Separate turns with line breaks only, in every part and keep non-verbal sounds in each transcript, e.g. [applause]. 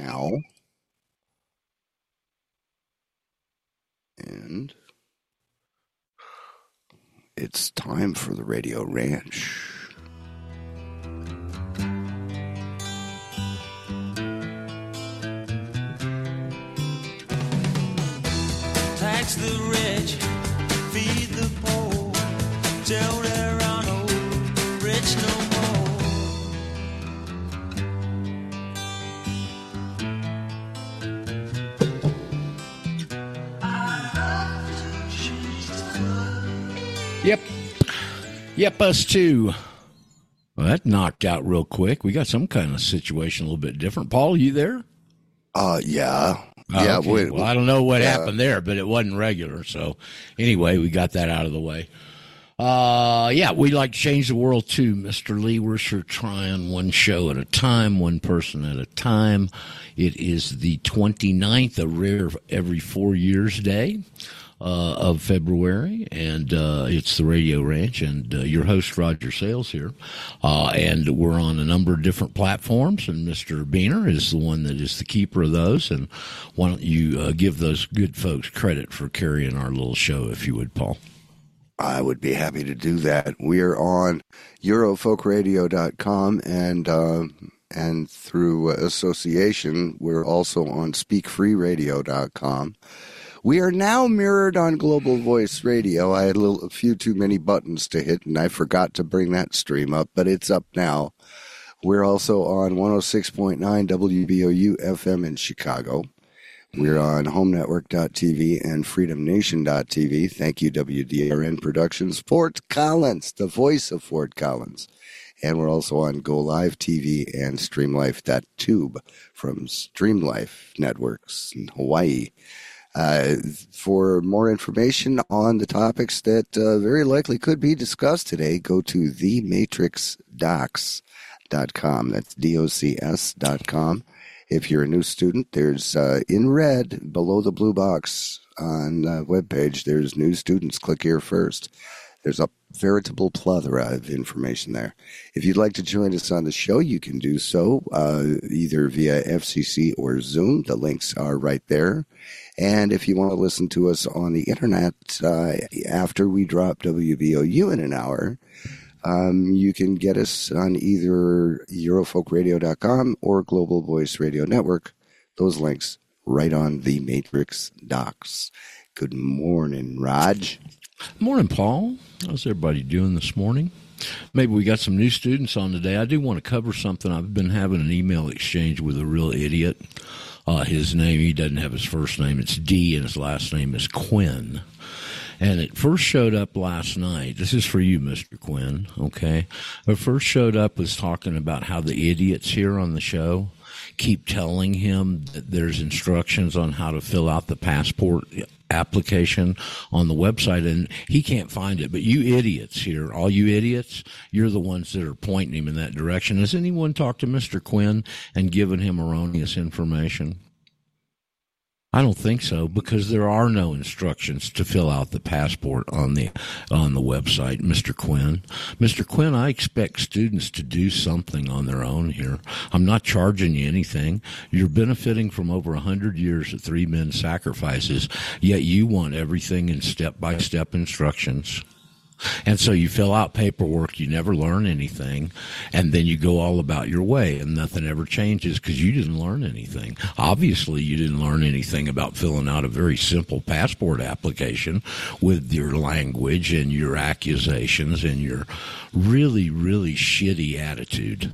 now. And it's time for the Radio Ranch.
The
Yep. Yep, us too. Well, that knocked out real quick. We got some kind of situation a little bit different. Paul, you there?
Uh, yeah.
Oh,
yeah.
okay.
wait,
well, I don't know what
yeah.
happened there, but it wasn't regular. So, anyway, we got that out of the way. Uh, yeah, we like to change the world too, Mr. Lee. We're sure trying one show at a time, one person at a time. It is the 29th, a rare every four years day. Uh, of February, and uh, it's the Radio Ranch, and uh, your host Roger Sayles here, uh, and we're on a number of different platforms, and Mr. Beener is the one that is the keeper of those, and why don't you uh, give those good folks credit for carrying our little show, if you would, Paul?
I would be happy to do that. We are on Eurofolkradio.com and uh, and through association, we're also on SpeakFreeRadio.com. We are now mirrored on Global Voice Radio. I had a, little, a few too many buttons to hit, and I forgot to bring that stream up, but it's up now. We're also on 106.9 WBOU FM in Chicago. We're on HomeNetwork.tv and FreedomNation.tv. Thank you, WDRN Productions. Fort Collins, the voice of Fort Collins. And we're also on Go Live TV and StreamLife.tube from StreamLife Networks in Hawaii. Uh, for more information on the topics that uh, very likely could be discussed today, go to thematrixdocs.com. That's D-O-C-S dot com. If you're a new student, there's uh, in red below the blue box on the webpage, there's new students. Click here first. There's a veritable plethora of information there. If you'd like to join us on the show, you can do so uh, either via FCC or Zoom. The links are right there. And if you want to listen to us on the internet uh, after we drop WBOU in an hour, um, you can get us on either Eurofolkradio.com or Global Voice Radio Network. Those links right on the Matrix docs. Good morning, Raj.
Morning, Paul. How's everybody doing this morning? Maybe we got some new students on today. I do want to cover something. I've been having an email exchange with a real idiot. Uh, his name, he doesn't have his first name. It's D, and his last name is Quinn. And it first showed up last night. This is for you, Mr. Quinn, okay? It first showed up was talking about how the idiots here on the show keep telling him that there's instructions on how to fill out the passport application on the website and he can't find it. But you idiots here, all you idiots, you're the ones that are pointing him in that direction. Has anyone talked to Mr. Quinn and given him erroneous information? I don't think so because there are no instructions to fill out the passport on the on the website, Mr. Quinn. Mr. Quinn, I expect students to do something on their own here. I'm not charging you anything. You're benefiting from over a hundred years of three men's sacrifices, yet you want everything in step by step instructions. And so you fill out paperwork, you never learn anything, and then you go all about your way, and nothing ever changes because you didn't learn anything. Obviously, you didn't learn anything about filling out a very simple passport application with your language and your accusations and your really, really shitty attitude.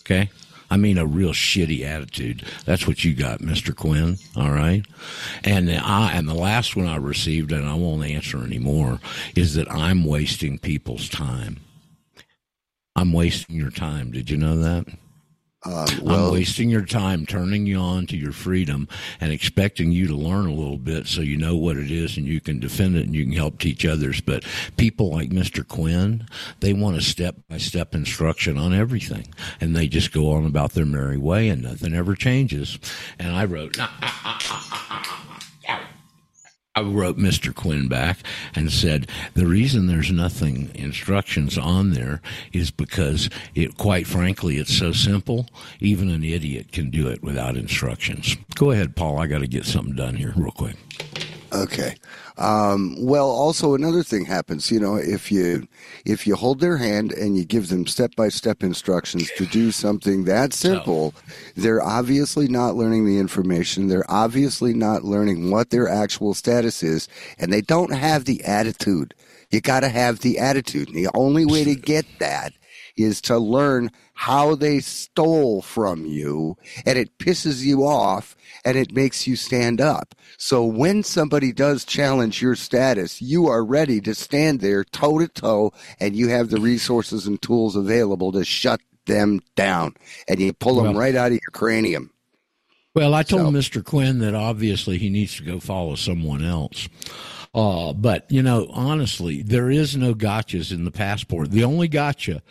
Okay? I mean, a real shitty attitude. That's what you got, Mr. Quinn. All right. And the, I, and the last one I received, and I won't answer anymore, is that I'm wasting people's time. I'm wasting your time. Did you know that?
Um,
I'm wasting your time turning you on to your freedom and expecting you to learn a little bit so you know what it is and you can defend it and you can help teach others. But people like Mr. Quinn, they want a step by step instruction on everything and they just go on about their merry way and nothing ever changes. And I wrote, ah, ah, ah, I wrote Mr. Quinn back and said the reason there's nothing instructions on there is because it quite frankly it's so simple even an idiot can do it without instructions. Go ahead, Paul. I got to get something done here real quick.
Okay. Um, well, also another thing happens. You know, if you if you hold their hand and you give them step by step instructions to do something that simple, they're obviously not learning the information. They're obviously not learning what their actual status is, and they don't have the attitude. You got to have the attitude. And the only way to get that is to learn how they stole from you, and it pisses you off and it makes you stand up. So when somebody does challenge your status, you are ready to stand there toe to toe and you have the resources and tools available to shut them down and you pull them
Well-
right out of your cranium.
Well, I told
So-
Mr. Quinn that obviously he needs to go follow someone else. Uh, but, you know, honestly, there is no gotchas in the passport. The only gotcha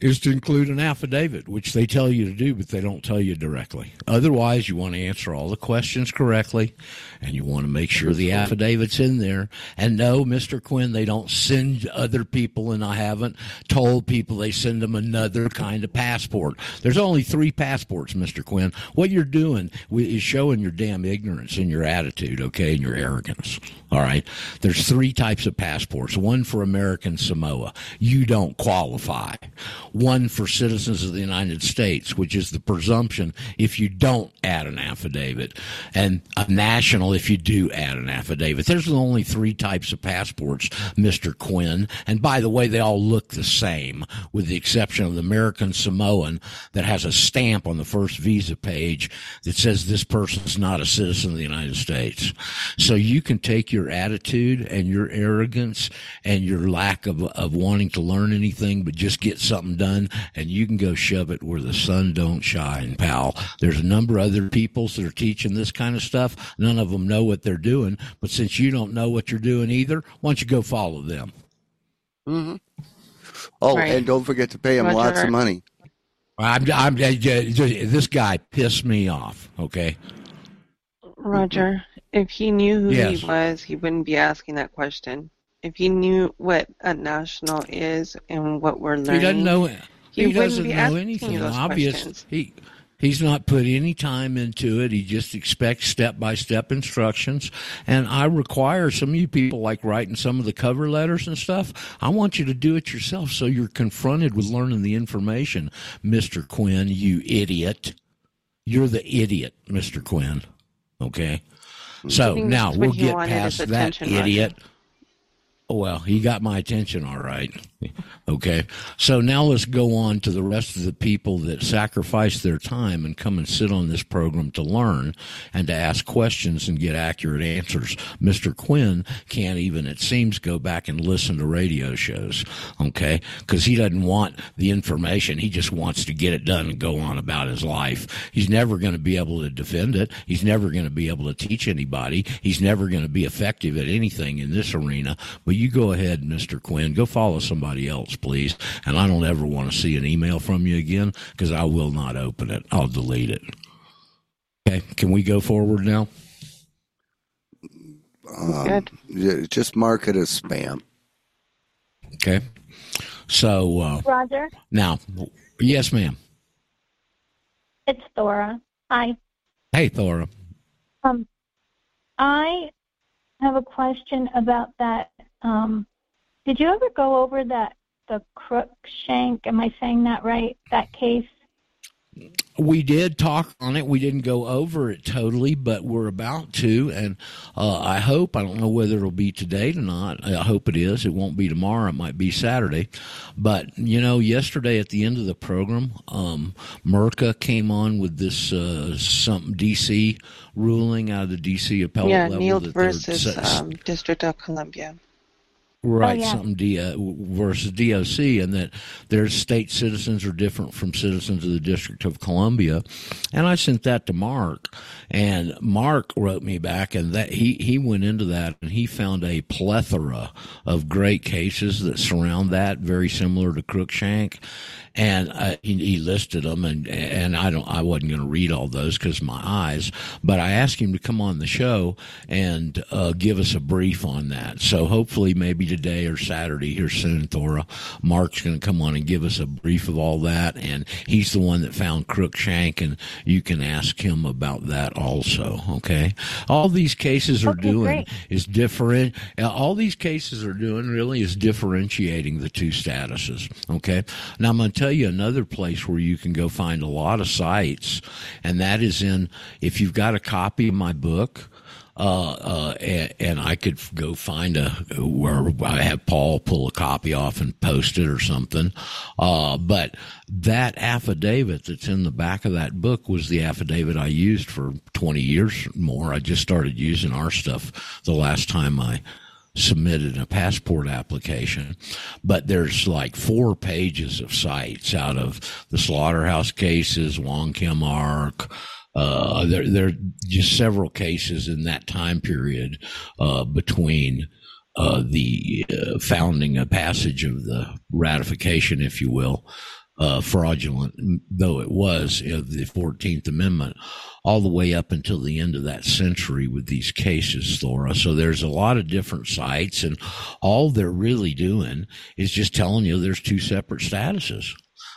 is to include an affidavit, which they tell you to do, but they don't tell you directly. Otherwise, you want to answer all the questions correctly, and you want to make sure the affidavit's in there. And no, Mr. Quinn, they don't send other people, and I haven't told people they send them another kind of passport. There's only three passports, Mr. Quinn. What you're doing is showing your damn ignorance and your attitude, okay, and your arrogance. All right. There's three types of passports. One for American Samoa. You don't qualify. One for citizens of the United States, which is the presumption if you don't add an affidavit. And a national if you do add an affidavit. There's only three types of passports, Mr. Quinn. And by the way, they all look the same, with the exception of the American Samoan that has a stamp on the first visa page that says this person's not a citizen of the United States. So you can take your attitude and your arrogance and your lack of, of wanting to learn anything, but just get something done and you can go shove it where the sun don't shine, pal. There's a number of other peoples that are teaching this kind of stuff. None of them know what they're doing, but since you don't know what you're doing either, why don't you go follow them? Mm-hmm.
Oh,
Right.
and don't forget to pay them lots
Roger.
of money.
I'm, I'm, this guy pissed me off. Okay.
Roger, if he knew who
Yes.
he was, he wouldn't be asking that question. If he knew what a national is and what we're learning,
He doesn't know.
he
He, doesn't know anything.
those
Obvious.
questions.
He he's not put any time into it. He just expects step by step instructions. And I require some of you people like writing some of the cover letters and stuff. I want you to do it yourself, so you're confronted with learning the information, Mister Quinn. You idiot. You're the idiot, Mister Quinn. Okay. So now we'll get past that idiot. Oh, Well, he got my attention, all right. Okay. So now let's go on to the rest of the people that sacrifice their time and come and sit on this program to learn and to ask questions and get accurate answers. Mr. Quinn can't even, it seems, go back and listen to radio shows. Okay. Because he doesn't want the information. He just wants to get it done and go on about his life. He's never going to be able to defend it. He's never going to be able to teach anybody. He's never going to be effective at anything in this arena. But you go ahead, Mr. Quinn. Go follow somebody else, please. And I don't ever want to see an email from you again because I will not open it. I'll delete it. Okay. Can we go forward now?
Good.
Just mark it as spam.
Okay. So uh,
Roger,
now, yes, ma'am.
it's Thora. Hi.
Hey, Thora.
Um, I have a question about that. Um, did you ever go over that the Cruikshank? Am I saying that right? That case?
We did talk on it. We didn't go over it totally, but we're about to. And uh, I hope, I don't know whether it'll be today or not. I hope it is. It won't be tomorrow. It might be Saturday. But, you know, yesterday at the end of the program, um, Merca came on with this uh, some DC ruling out of the DC appellate
Yeah,
level.
Neil
that
versus um, District of Columbia.
Right,
Oh, yeah.
something D, uh, versus DOC, and that their state citizens are different from citizens of the District of Columbia. And I sent that to Mark, and Mark wrote me back, and that he he went into that, and he found a plethora of great cases that surround that, very similar to Cruikshank, and uh, he, he listed them, and and I don't I wasn't going to read all those because my eyes, but I asked him to come on the show and uh, give us a brief on that. So hopefully maybe today or Saturday here soon, Thora, Mark's going to come on and give us a brief of all that, and he's the one that found Cruikshank, and you can ask him about that also. Okay, all these cases are
Okay,
doing
great.
is different. uh, All these cases are doing really is differentiating the two statuses. Okay. Now I'm going to tell you another place where you can go find a lot of cites, and that is in if you've got a copy of my book. Uh, uh, and, and I could go find a where I have Paul pull a copy off and post it or something. Uh, but that affidavit that's in the back of that book was the affidavit I used for 20 years or more. I just started using our stuff the last time I submitted a passport application, but there's like four pages of cites out of the slaughterhouse cases, Wong Kim Ark. Uh, there, there are just several cases in that time period uh, between uh, the uh, founding a passage of the ratification, if you will, uh, fraudulent though it was of the 14th Amendment, all the way up until the end of that century with these cases, Thora. So there's a lot of different cites, and all they're really doing is just telling you there's two separate statuses.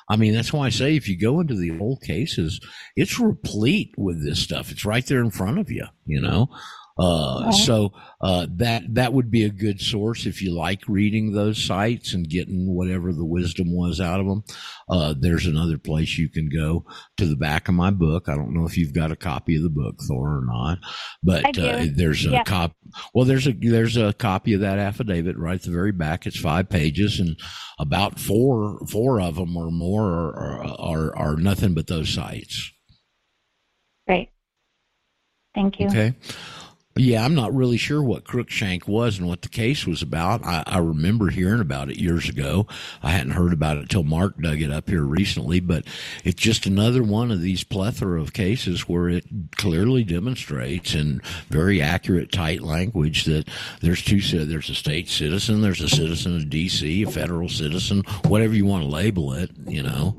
I mean, that's why I say if you go into the old cases, it's replete with this stuff. It's right there in front of you, you know? Uh, so, uh, that, that would be a good source if you like reading those cites and getting whatever the wisdom was out of them. Uh, there's another place you can go to the back of my book. I don't know if you've got a copy of the book, Thor, or not, but uh, there's a
Yeah.
cop. Well, there's a there's a copy of that affidavit right at the very back. It's five pages, and about four four of them or more are are, are nothing but those cites.
Great. Thank you.
Okay. Yeah, I'm not really sure what Cruikshank was and what the case was about. I, I remember hearing about it years ago. I hadn't heard about it till Mark dug it up here recently, but it's just another one of these plethora of cases where it clearly demonstrates in very accurate, tight language that there's two, there's a state citizen, there's a citizen of DC, a federal citizen, whatever you want to label it, you know.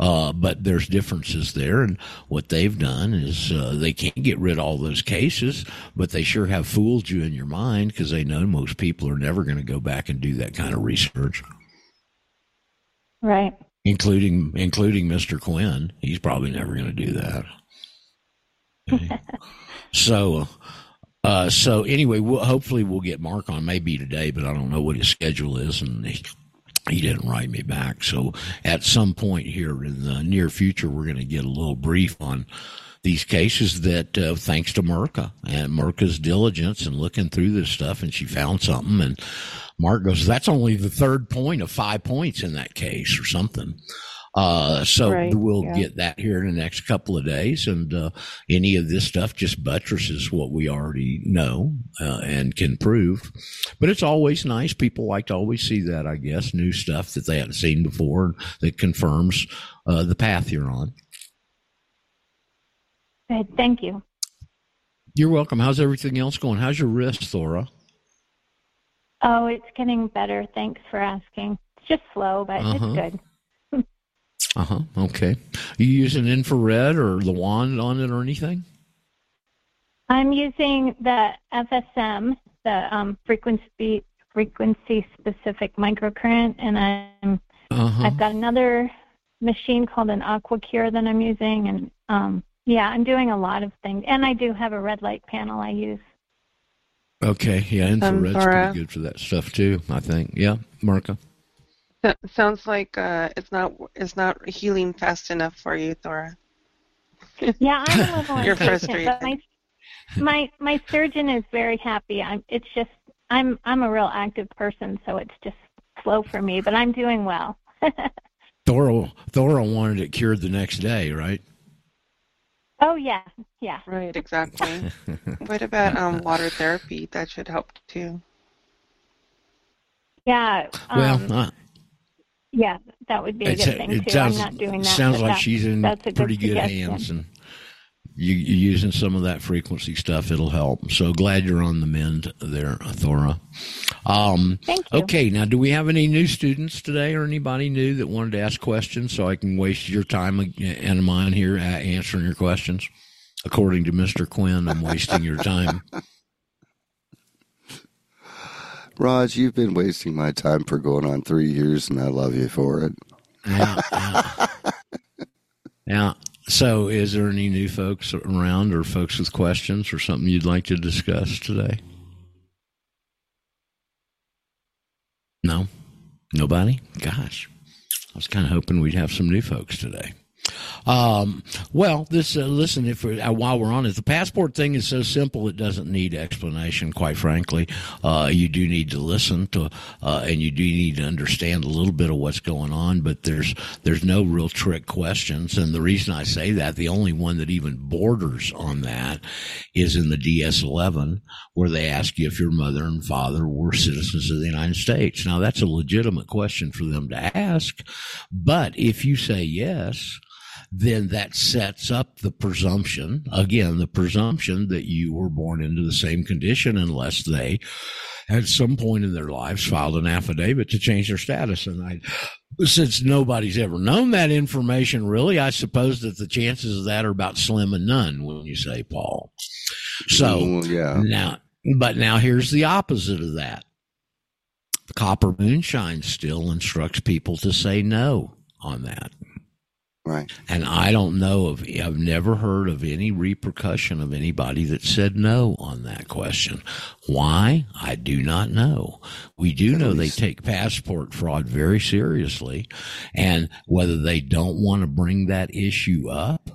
Uh, but there's differences there. And what they've done is, uh, they can't get rid of all those cases, but they sure have fooled you in your mind because they know most people are never going to go back and do that kind of research,
Right.
including, including Mr. Quinn. He's probably never going to do that. Okay. [laughs] so, uh, so anyway, we'll, hopefully we'll get Mark on maybe today, but I don't know what his schedule is, and he, he didn't write me back. So at some point here in the near future, we're going to get a little brief on these cases that, uh, thanks to Merca and Merca's diligence and looking through this stuff, and she found something, and Mark goes, "That's only the third point of five points in that case, or something." Uh, so
Right,
we'll
yeah.
get that here in the next couple of days, and uh, any of this stuff just buttresses what we already know uh, and can prove. But it's always nice. People like to always see that, I guess, new stuff that they haven't seen before that confirms uh, the path you're on.
Good. Thank you.
You're welcome. How's everything else going? How's your wrist, Thora?
Oh, it's getting better. Thanks for asking. It's just slow, but
Uh-huh.
it's good. [laughs]
Uh huh. Okay. You using infrared or the wand on it or anything?
I'm using the FSM, the um, frequency frequency specific microcurrent, and I'm
Uh huh.
I've got another machine called an AquaCure that I'm using, and um, yeah, I'm doing a lot of things. And I do have a red light panel I use.
Okay. Yeah, infrared's
Thora.
pretty good for that stuff too. I think. Yeah, Marka.
So- sounds like uh, it's not it's not healing fast enough for you, Thora. [laughs]
Yeah, I'm a little [laughs]
You're
impatient, but my my my surgeon is very happy. I'm. It's just I'm I'm a real active person, so it's just slow for me, but I'm doing well. [laughs]
Thora Thora wanted it cured the next day, right?
Oh yeah, yeah.
Right, exactly. [laughs] what about um water therapy? That should help too.
Yeah.
Well,
Um,
uh,
yeah, that would be a
it's,
good thing
it
too.
sounds,
I'm not doing that.
sounds like
that-
she's in
that's a good
pretty good hands, and you, you're using some of that frequency stuff. It'll help. So glad you're on the mend there, Thora. Um,
Thank you.
Okay, now do we have any new students today, or anybody new that wanted to ask questions? So I can waste your time and mine here uh, answering your questions. According to Mister Quinn, I'm wasting your time. [laughs]
Raj, you've been wasting my time for going on three years, and I love you for it.
Yeah, yeah. [laughs] Now, so is there any new folks around or folks with questions or something you'd like to discuss today? No? Nobody? Gosh. I was kind of hoping we'd have some new folks today. Um, well, this uh, listen. If uh, while we're on it, the passport thing is so simple; it doesn't need explanation. Quite frankly, uh, you do need to listen to, uh, and you do need to understand a little bit of what's going on. But there's there's no real trick questions, and the reason I say that, the only one that even borders on that, is in the DS11, where they ask you if your mother and father were citizens of the United States. Now, that's a legitimate question for them to ask, but if you say yes then that sets up the presumption, again, the presumption that you were born into the same condition unless they at some point in their lives filed an affidavit to change their status. And I, since nobody's ever known that information really, I suppose that the chances of that are about slim and none when you say Paul. So
yeah.
now, but now here's the opposite of that. Copper Moonshine still instructs people to say no on that.
Right.
And I don't know of, I've never heard of any repercussion of anybody that said no on that question. Why? I do not know. We do know they take passport fraud very seriously. And whether they don't want to bring that issue up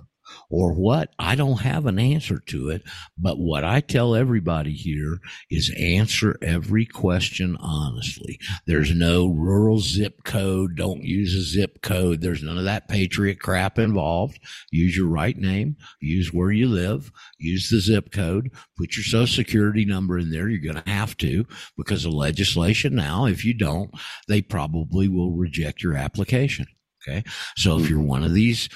or what, I don't have an answer to it. But what I tell everybody here is answer every question honestly. There's no rural zip code. Don't use a zip code. There's none of that patriot crap involved. Use your right name. Use where you live. Use the zip code. Put your social security number in there. You're going to have to because of legislation now. If you don't, they probably will reject your application. Okay. So if hmm. you're one of these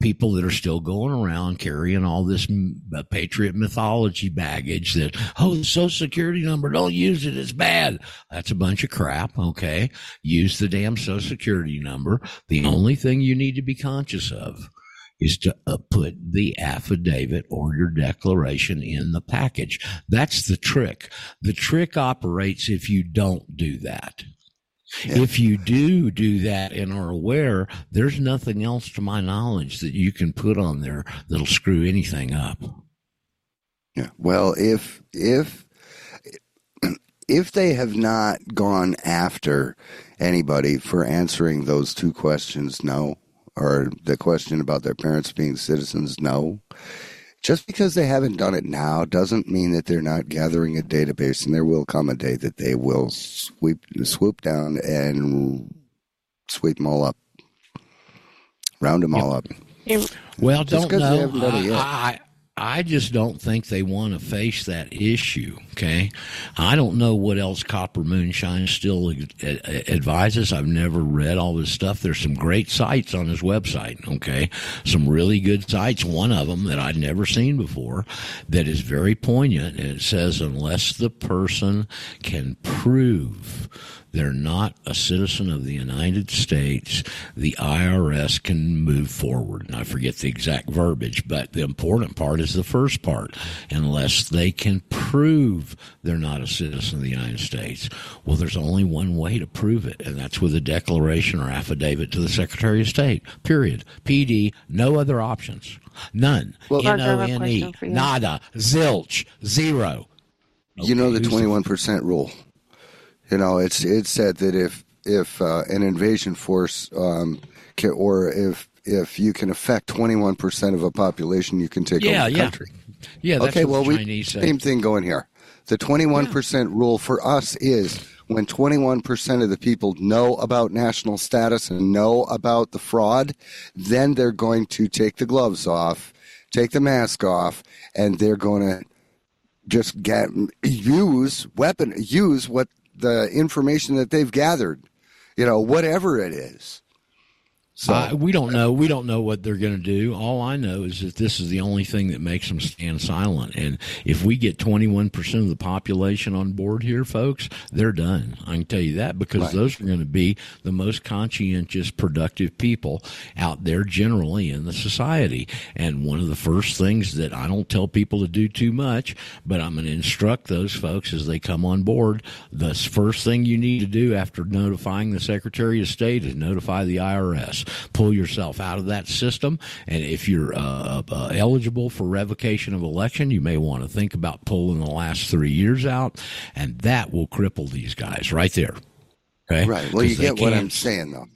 people that are still going around carrying all this uh, patriot mythology baggage that, oh, the social security number, don't use it. It's bad. That's a bunch of crap. Okay. Use the damn social security number. The only thing you need to be conscious of is to uh, put the affidavit or your declaration in the package. That's the trick. The trick operates if you don't do that.
Yeah.
If you do do that and are aware, there's nothing else to my knowledge that you can put on there that'll screw anything up.
Yeah. Well, if if if they have not gone after anybody for answering those two questions, no, or the question about their parents being citizens, no. Just because they haven't done it now doesn't mean that they're not gathering a database, and there will come a day that they will sweep swoop down and sweep them all up, round them all up.
Well,
Just
don't
'cause they
know.
haven't done it yet.
I, I, just don't think they want to face that issue. Okay, I don't know what else Copper Moonshine still ad- ad- advises. I've never read all this stuff. There's some great cites on his website. Okay, some really good cites. One of them that I'd never seen before that is very poignant. And it says unless the person can prove they're not a citizen of the United States, the IRS can move forward. And I forget the exact verbiage, but the important part is the first part. Unless they can prove they're not a citizen of the United States. Well, there's only one way to prove it, and that's with a declaration or affidavit to the Secretary of State. Period. PD, no other options. None.
Well-
Roger, I have a
N-O-N-E.
question for you.
Nada. Zilch. Zero.
you know the twenty one percent rule. You know, it's it's said that if if uh, an invasion force um, can, or if if you can affect twenty one percent of a population, you can take
Yeah,
over the
yeah.
country.
Yeah, that's
okay,
what
well,
the
we
Chinese say.
same thing going here. The twenty one percent rule for us is when twenty one percent of the people know about national status and know about the fraud, then they're going to take the gloves off, take the mask off, and they're going to just get use weapon use what the information that they've gathered, you know, whatever it is. So
we don't know. We don't know what they're going to do. All I know is that this is the only thing that makes them stand silent. And if we get 21% of the population on board here, folks, they're done. I can tell you that because
Right.
those are going to be the most conscientious, productive people out there generally in the society. And one of the first things that I don't tell people to do too much, but I'm going to instruct those folks as they come on board. The first thing you need to do after notifying the Secretary of State is notify the IRS. Pull yourself out of that system. And if you're uh, uh, eligible for revocation of election, you may want to think about pulling the last three years out. And that will cripple these guys right there. Okay.
right. Well, you get what I'm saying, though.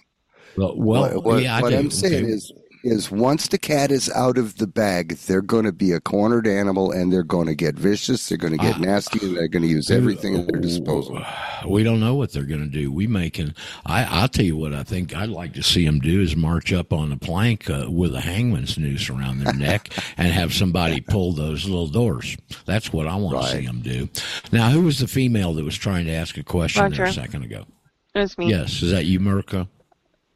Well, well
what what,
yeah, I
what. I'm saying
Okay.
is is once the cat is out of the bag, they're going to be a cornered animal, and they're going to get vicious. They're going to get
Ah.
nasty, and they're going to use everything at their disposal. [sighs]
We don't know what they're going to do. We may can. I, I'll tell you what I think I'd like to see them do is march up on a plank uh, with a hangman's noose around their neck [laughs] and have somebody pull those little doors. That's what I want to see them do. Now, who was the female that was trying to ask a question there a second ago?
It was me.
Yes, is that you, Mirka?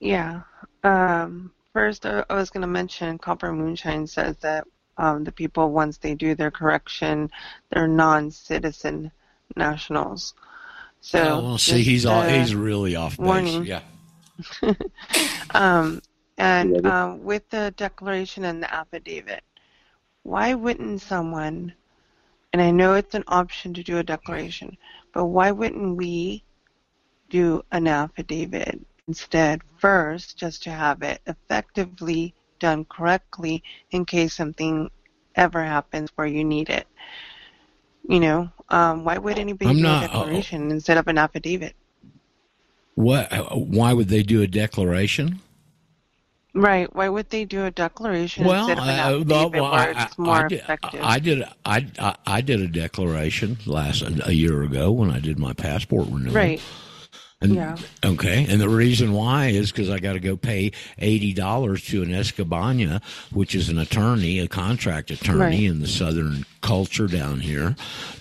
Yeah. Um, first, I I was going to mention Copper Moonshine says that um, the people, once they do their correction, they're non-citizen nationals. So,
oh, well, see,
just,
he's all,
uh,
he's really off base.
warning.
Yeah. [laughs]
Um, and um, with the declaration and the affidavit, why wouldn't someone, and I know it's an option to do a declaration, but why wouldn't we do an affidavit instead first just to have it effectively done correctly in case something ever happens where you need it? You know, um, why would anybody
I'm
do
not-
a declaration instead of an affidavit?
What? uh, Why would they do a declaration?
Right. Why would they do a declaration
Well,
instead of an
uh,
affidavit
well,
where
I-
more
I did,
effective?
I did. I, I I did a declaration last a year ago when I did my passport renewal.
right.
And,
Yeah.
Okay. And the reason why is because I got to go pay eighty dollars to an Escabana, which is an attorney, a contract attorney
Right.
in the southern culture down here,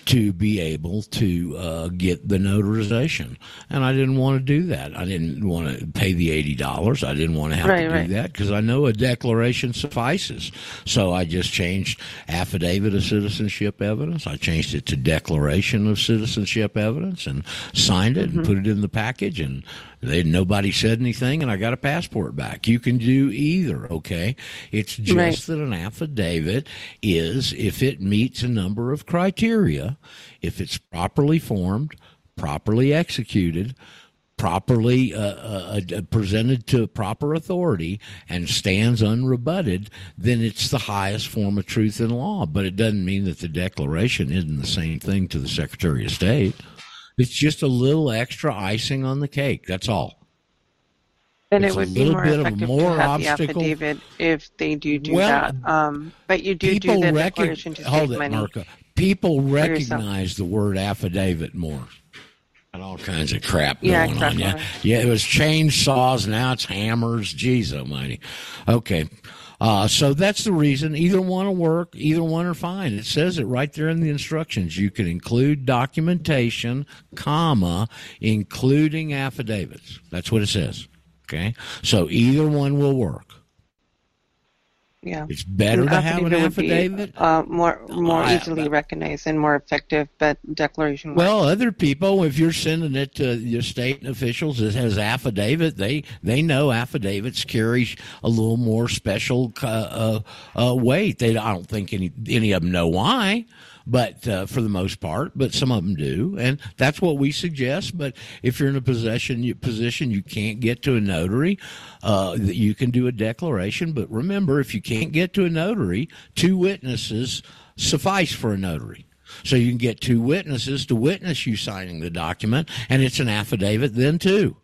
to be able to uh, get the notarization. And I didn't want to do that. I didn't want to pay the eighty dollars. I didn't want to have
Right,
to do
right.
that because I know a declaration suffices. So I just changed affidavit of citizenship evidence. I changed it to declaration of citizenship evidence and signed it
Mm-hmm.
and put it in the package and they nobody said anything and I got a passport back. You can do either, okay? It's just
Right.
that an affidavit is if it meets a number of criteria, if it's properly formed, properly executed, properly uh, uh, uh, presented to proper authority and stands unrebutted, then it's the highest form of truth in law. But it doesn't mean that the Declaration isn't the same thing to the Secretary of State. It's just a little extra icing on the cake. That's all.
Then
It's
it
a
would be
little
more
bit of
effective
more
to have the
obstacle.
affidavit if they do do
Well,
that. Um, but you do do the
recog-
declaration to
hold it,
money.
Marco. People recognize the word affidavit more. And all kinds of crap
Yeah,
going on. Yeah, yeah. It was chainsaws. Now it's hammers. Jeez Almighty. Okay. Uh, so that's the reason. Either one will work. Either one are fine. It says it right there in the instructions. You can include documentation, comma, including affidavits. That's what it says. Okay. So either one will work.
Yeah.
It's better
An
to have an
would be,
affidavit.
uh, more more
I-
easily recognized and more effective, but declaration. would-
Well, other people, if you're sending it to your state officials, it has affidavit. They they know affidavits carry a little more special uh, uh, uh, weight. They I don't think any any of them know why, but uh, for the most part, but some of them do, and that's what we suggest. But if you're in a possession you, position you can't get to a notary, uh, you can do a declaration. But remember, if you can't get to a notary, two witnesses suffice for a notary. So you can get two witnesses to witness you signing the document, and it's an affidavit then too.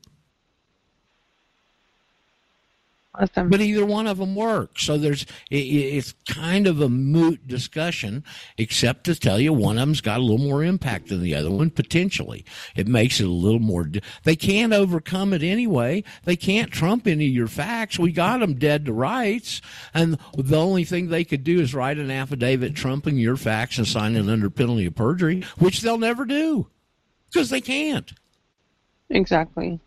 Awesome.
But either one of them works. So there's it, it's kind of a moot discussion, except to tell you one of them's got a little more impact than the other one potentially. It makes it a little more. They can't overcome it anyway. They can't trump any of your facts. We got them dead to rights, and the only thing they could do is write an affidavit trumping your facts and sign it under penalty of perjury, which they'll never do because they can't.
Exactly.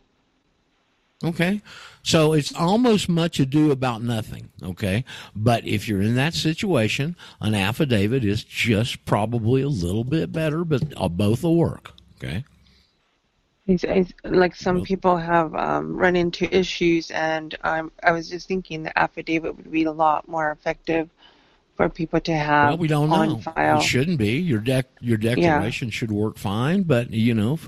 Okay. So it's almost much ado about nothing. Okay. But if you're in that situation, an affidavit is just probably a little bit better, but uh, both will work. Okay.
It's, it's, like some people have um, run into issues, and um, I was just thinking the affidavit would be a lot more effective for people to have
well, we don't
on
know.
file.
It shouldn't be. Your dec- your declaration should work fine, but you know,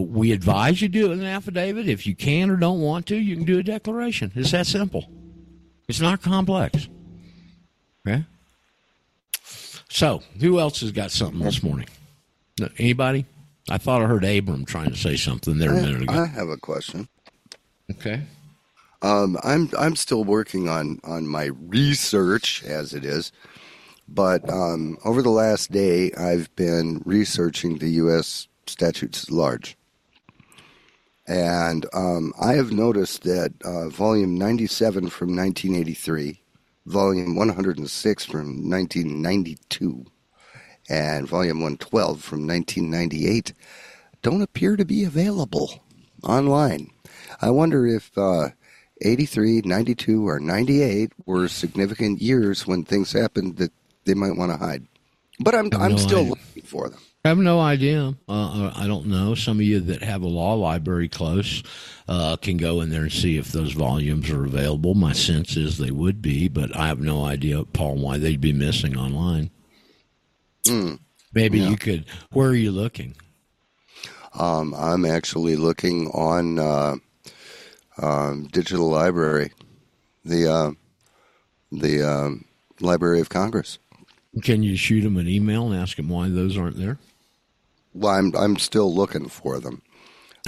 we advise you do an affidavit. If you can or don't want to, you can do a declaration. It's that simple. It's not complex. Okay. So, who else has got something this morning? Anybody? I thought I heard Abram trying to say something there a minute ago.
I have a question.
Okay.
Um, I'm I'm still working on on my research as it is, but um, over the last day I've been researching the U.S. statutes at large, and um, I have noticed that uh, Volume 97 from 1983, Volume 106 from 1992, and Volume 112 from 1998 don't appear to be available online. I wonder if uh, 83, 92, or 98 were significant years when things happened that they might want to hide. But I'm, I'm
no
still
idea.
looking for them.
I have no idea. Uh, I don't know. Some of you that have a law library close uh, can go in there and see if those volumes are available. My sense is they would be, but I have no idea, Paul, why they'd be missing online.
Hmm.
Maybe
Yeah.
you could. Where are you looking?
Um, I'm actually looking on uh, um, digital library, the uh, the um, Library of Congress.
Can you shoot them an email and ask them why those aren't there?
Well, I'm I'm still looking for them.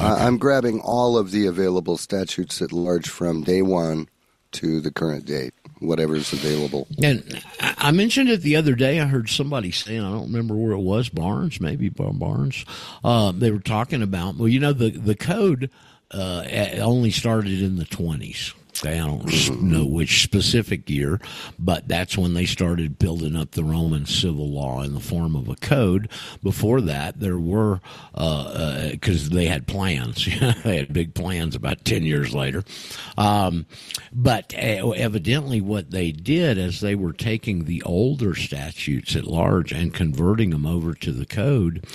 I I'm grabbing all of the available statutes at large from day one to the current date, whatever's available.
And I mentioned it the other day. I heard somebody saying, I don't remember where it was, Barnes, maybe Bar- Barnes. Uh, they were talking about, well, you know, the, the code uh, only started in the 20s. I don't know which specific year, but that's when they started building up the Roman civil law in the form of a code. Before that, there were because they had plans. [laughs] they had big plans about ten years later. Um, but uh, evidently, what they did is they were taking the older statutes at large and converting them over to the code.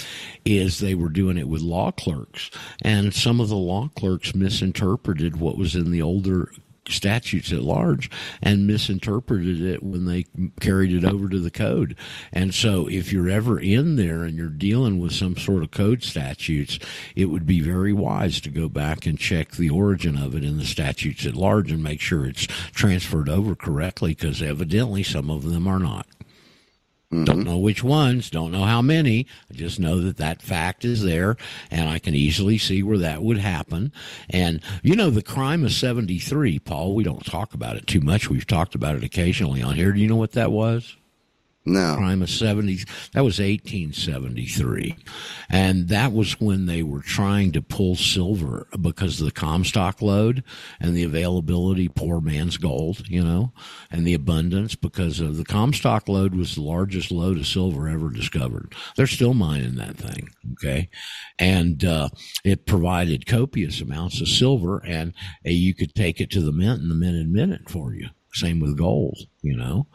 Is they were doing it with law clerks, and some of the law clerks misinterpreted what was in the older statutes at large and misinterpreted it when they carried it over to the code. And so if you're ever in there and you're dealing with some sort of code statutes, it would be very wise to go back and check the origin of it in the statutes at large and make sure it's transferred over correctly because evidently some of them are not. Mm-hmm. Don't know which ones, don't know how many. I just know that that fact is there, and I can easily see where that would happen. And, you know, the crime of 73, Paul, we don't talk about it too much. We've talked about it occasionally on here. Do you know what that was?
No.
crime of 70 that was 1873 and that was when they were trying to pull silver because of the Comstock Lode and the availability poor man's gold you know and the abundance because of the Comstock Lode was the largest lode of silver ever discovered. They're still mining that thing okay? And uh, it provided copious amounts of silver and uh, you could take it to the mint and the mint mint it for you same with gold, you know,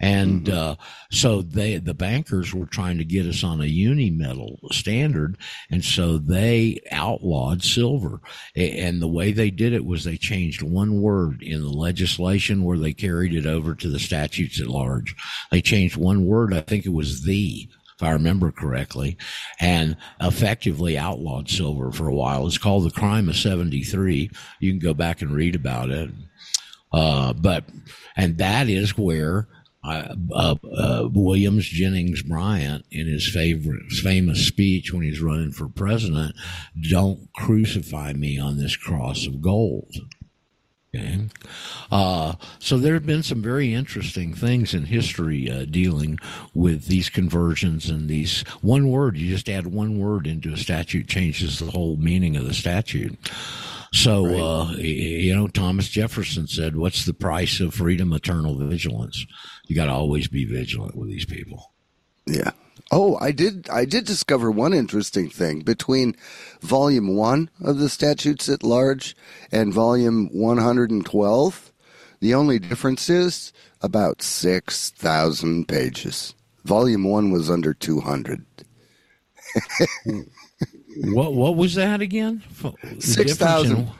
and uh, so they the bankers were trying to get us on a uni metal standard, and so they outlawed silver. And the way they did it was they changed one word in the legislation where they carried it over to the statutes at large. They changed one word. I think it was the if I remember correctly, and effectively outlawed silver for a while. It's called the crime of 73. You can go back and read about it. Uh, but, and that is where uh, uh, Williams Jennings Bryant, in his favorite, famous speech when he's running for president, don't crucify me on this cross of gold. Okay. Uh, so there have been some very interesting things in history uh, dealing with these conversions and these one word. You just add one word into a statute, changes the whole meaning of the statute. So, uh, you know, Thomas Jefferson said, "What's the price of freedom? Eternal vigilance." You got to always be vigilant with these people.
Yeah. Oh, I did. I did discover one interesting thing between Volume One of the Statutes at Large and Volume 112. The only difference is about six thousand pages. Volume One was under two hundred. [laughs]
What what was that again? The
Six
difference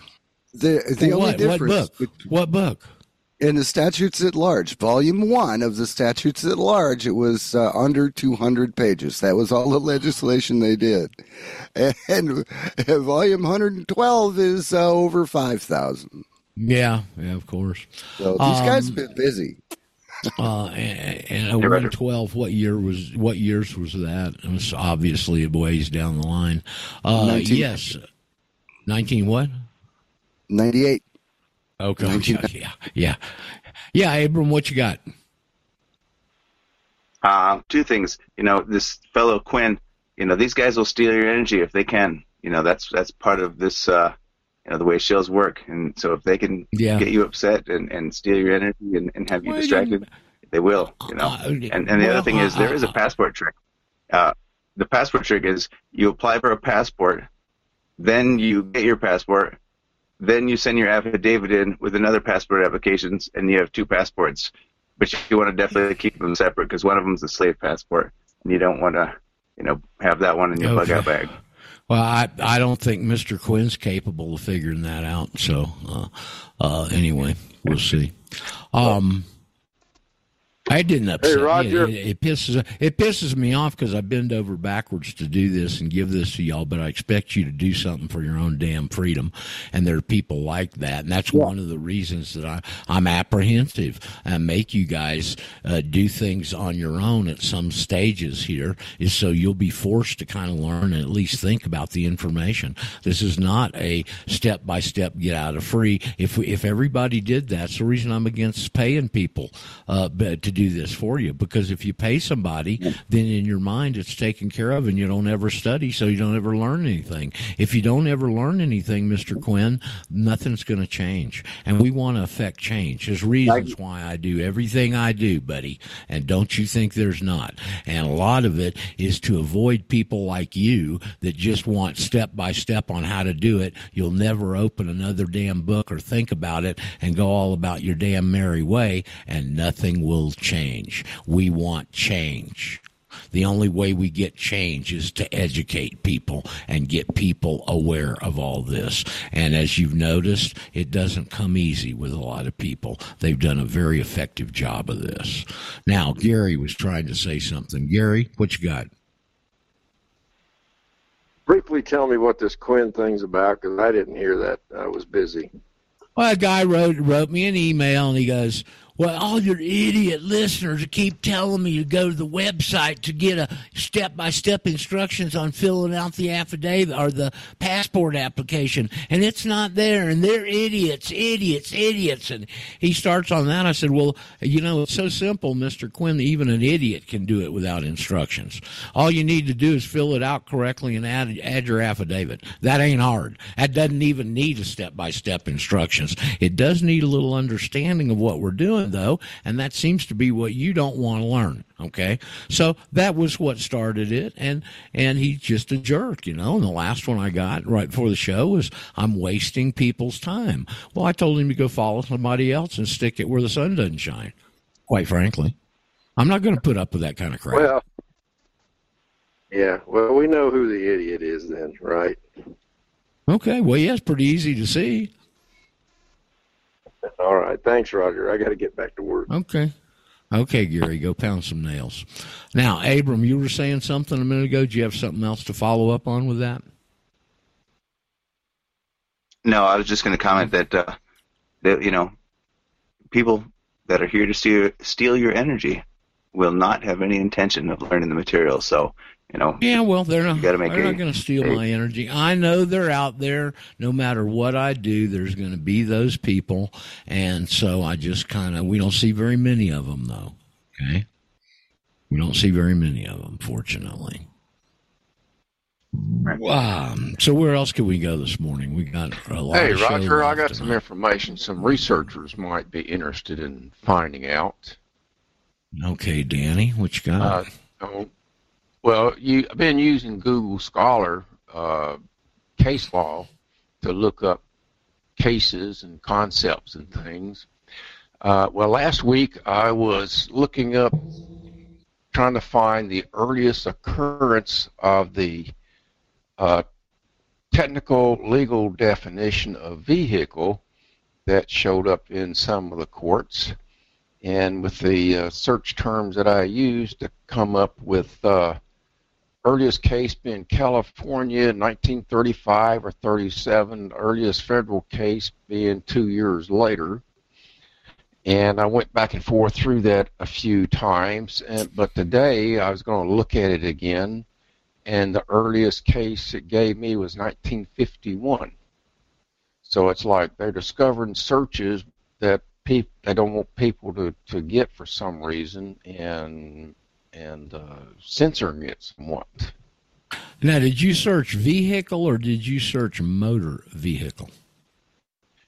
The the only
what, what
difference
book? What book?
in the statutes at large, volume one of the statutes at large, it was uh, under 200 pages. That was all the legislation they did. [laughs] And, volume 112 is uh, over 5,000.
Yeah, yeah, of course.
So these guys
Um,
have been busy.
Uh, and, and a one twelve. What year was? What years was that? It was obviously a ways down the line. Uh,
19
yes, nineteen what?
98.
Okay,
19
yeah, yeah, yeah. Abram, what you got?
Uh, two things. You know, this fellow Quinn. You know, these guys will steal your energy if they can. You know, that's that's part of this. Uh, you know, the way shills work. And so if they can
Yeah.
get you upset and, and steal your energy and, and have you distracted, they will. You know.
Uh,
And and the
well,
other thing is there is a passport trick. Uh, the passport trick is you apply for a passport, then you get your passport, then you send your affidavit in with another passport applications, and you have two passports. But you want to definitely keep them separate because one of them's a slave passport, and you don't want to, you know, have that one in your
Okay.
bug out bag.
Well, I I don't think Mr. Quinn's capable of figuring that out. So, uh, uh, anyway, we'll see. Um, I didn't upset. me.
Roger.
It, it pisses it pisses me off because I bend over backwards to do this and give this to y'all, but I expect you to do something for your own damn freedom, and there are people like that, and that's one of the reasons that I I'm apprehensive and make you guys uh, do things on your own at some stages here is so you'll be forced to kind of learn and at least think about the information. This is not a step by step get out of free. If we, if everybody did that, it's the reason I'm against paying people uh, but to do this for you because if you pay somebody, then in your mind it's taken care of and you don't ever study, so you don't ever learn anything. If you don't ever learn anything, Mr. Quinn, nothing's going to change, and we want to affect change. There's reasons why I do everything I do, buddy, and don't you think there's not? And a lot of it is to avoid people like you that just want step by step on how to do it. You'll never open another damn book or think about it and go all about your damn merry way, and nothing will change. We want change. The only way we get change is to educate people and get people aware of all this. And as you've noticed, it doesn't come easy with a lot of people. They've done a very effective job of this. Now, Gary was trying to say something. Gary, what you got?
Briefly tell me what this Quinn thing's about because I didn't hear that. I was busy.
Well, a guy wrote wrote me an email and he goes, "Well, all your idiot listeners keep telling me to go to the website to get a step by step instructions on filling out the affidavit or the passport application, and it's not there, and they're idiots, idiots, idiots." And he starts on that. I said, "Well, you know, it's so simple, Mister Quinn. Even an idiot can do it without instructions. All you need to do is fill it out correctly and add add your affidavit. That ain't hard. That doesn't even need a step by step instructions. It does need a little understanding of what we're doing, though, and that seems to be what you don't want to learn. Okay, so that was what started it, and and he's just a jerk, you know. And the last one I got right before the show was I'm wasting people's time. Well, I told him to go follow somebody else and stick it where the sun doesn't shine. Quite frankly, I'm not going to put up with that kind of crap.
Well, yeah. Well, we know who the idiot is then, right?
Okay, well, yeah, it's pretty easy to see. [laughs]
All right. Thanks, Roger. I got to get back to work.
Okay. Okay, Gary, go pound some nails. Now, Abram, you were saying something a minute ago. Do you have something else to follow up on with that?
No, I was just going to comment that uh, that you know people that are here to steal steal your energy will not have any intention of learning the material. So you know,
Yeah, well, they're not
gotta make
they're
a-
not going to steal
a-
my energy. I know they're out there. No matter what I do, there's going to be those people, and so I just kind of. We don't see very many of them, though. Okay, we don't see very many of them, fortunately. Um, so where else can we go this morning? We got a lot.
Hey,
of
Roger, I
left
got some information some researchers might be interested in finding out.
Okay, Danny, what you got?
Uh, oh, Well, you I've been using Google Scholar uh, case law to look up cases and concepts and things. Uh, well, last week I was looking up, trying to find the earliest occurrence of the uh, technical legal definition of vehicle that showed up in some of the courts. And with the uh, search terms that I used to come up with uh, earliest case being California, 1935 or 37, earliest federal case being two years later. And I went back and forth through that a few times, and, but today I was going to look at it again, and the earliest case it gave me was 1951. So it's like they're discovering searches that people they don't want people to, to get for some reason, and and uh, censoring it somewhat.
Now, did you search vehicle or did you search motor vehicle?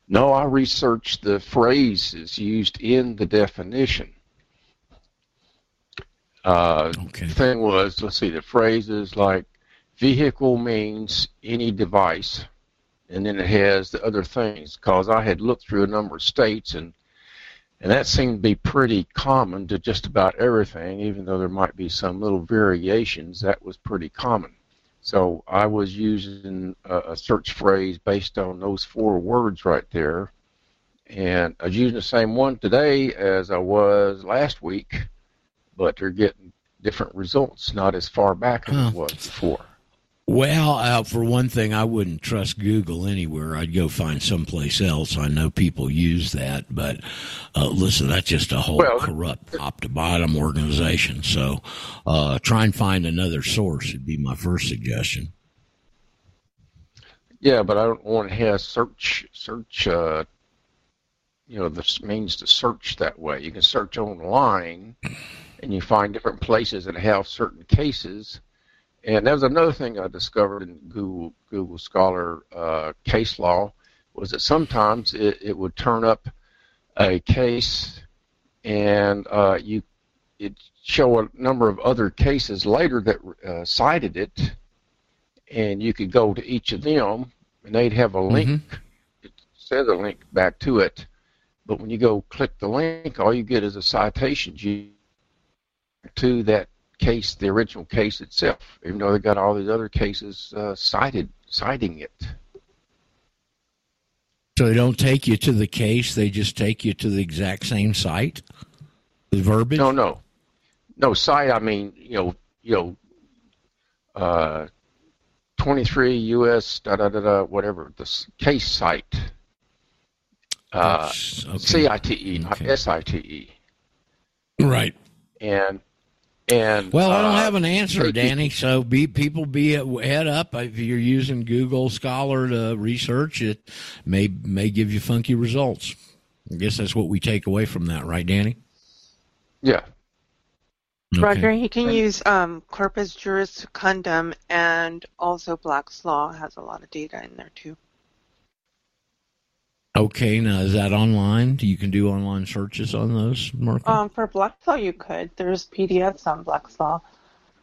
No, I researched the phrases used in the definition. Uh,
Okay.
The thing was, let's see, the phrases like vehicle means any device, and then it has the other things. Because I had looked through a number of states, and and that seemed to be pretty common to just about everything, even though there might be some little variations. That was pretty common. So I was using a, search phrase based on those four words right there, and I was using the same one today as I was last week, but they're getting different results, not as far back as it was before.
Well, uh, for one thing, I wouldn't trust Google anywhere. I'd go find someplace else. I know people use that, but uh, listen, that's just a whole
Well,
corrupt, top to bottom organization. So, uh, try and find another source. Would be my first suggestion.
Yeah, but I don't want to have search search. Uh, you know, this means to search that way. You can search online, and you find different places that have certain cases. And that was another thing I discovered in Google Google Scholar uh, case law was that sometimes it, it would turn up a case, and uh, you it show a number of other cases later that uh, cited it, and you could go to each of them, and they'd have a link. It says a link back to it, but when you go click the link, all you get is a citation to that case, the original case itself, even though they got all these other cases uh, cited citing it.
So they don't take you to the case; they just take you to the exact same site. The verbiage.
No, no, no site. I mean, you know, you know, uh, twenty-three U.S. da da da da whatever the case site. Uh,
okay.
C-I-T-E, not
Okay.
S-I-T-E,
Right.
and and
Well, I don't
uh,
have an answer, Danny. So be people be head up if you're using Google Scholar to research it. May may give you funky results. I guess that's what we take away from that, right, Danny?
Yeah,
Okay.
Roger, you can use um, Corpus Juris Secundum, and also Black's Law has a lot of data in there too.
Okay. Now is that online? You can do online searches on those, Mark.
Um, for Black's Law, you could. There's PDFs on Black's Law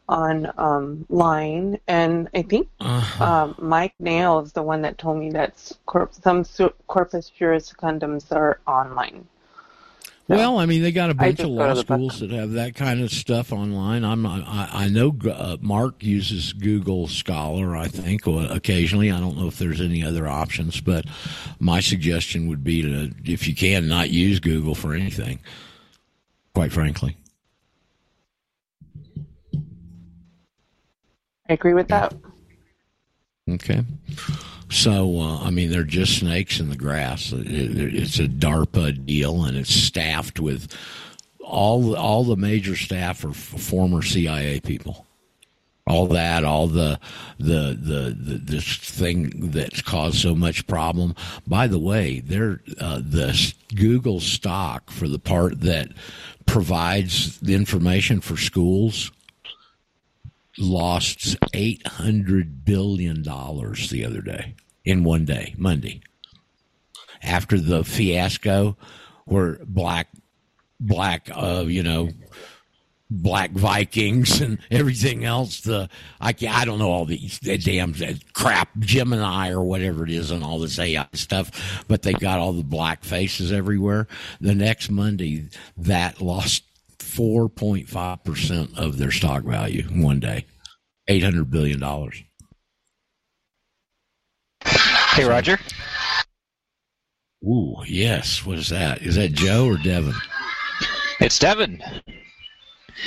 on um, line, and I think
uh,
um, Mike Nail is the one that told me that corp- some su- Corpus Juris Secundums are online. So-
Well, I mean, they got a bunch of law schools that have that kind of stuff online. I'm I, I know uh, Mark uses Google Scholar, I think, or occasionally. I don't know if there's any other options, but my suggestion would be to, if you can, not use Google for anything. Quite frankly,
I agree with that.
okay. So, uh, I mean, they're just snakes in the grass. It, it, it's a DARPA deal, and it's staffed with all all the major staff are former CIA people. All that, all the the the, the this thing that's caused so much problem. By the way, they're uh, the Google stock for the part that provides the information for schools lost eight hundred billion dollars the other day in one day, Monday, after the fiasco where black black uh, you know Black Vikings and [laughs] everything else. The I can, I don't know all these the damn crap Gemini or whatever it is and all this AI stuff, but they got all the black faces everywhere. The next Monday, that lost four point five percent of their stock value in one day, eight hundred billion dollars.
Hey, Roger.
Ooh, yes. What is that? Is that Joe or Devin?
It's Devin.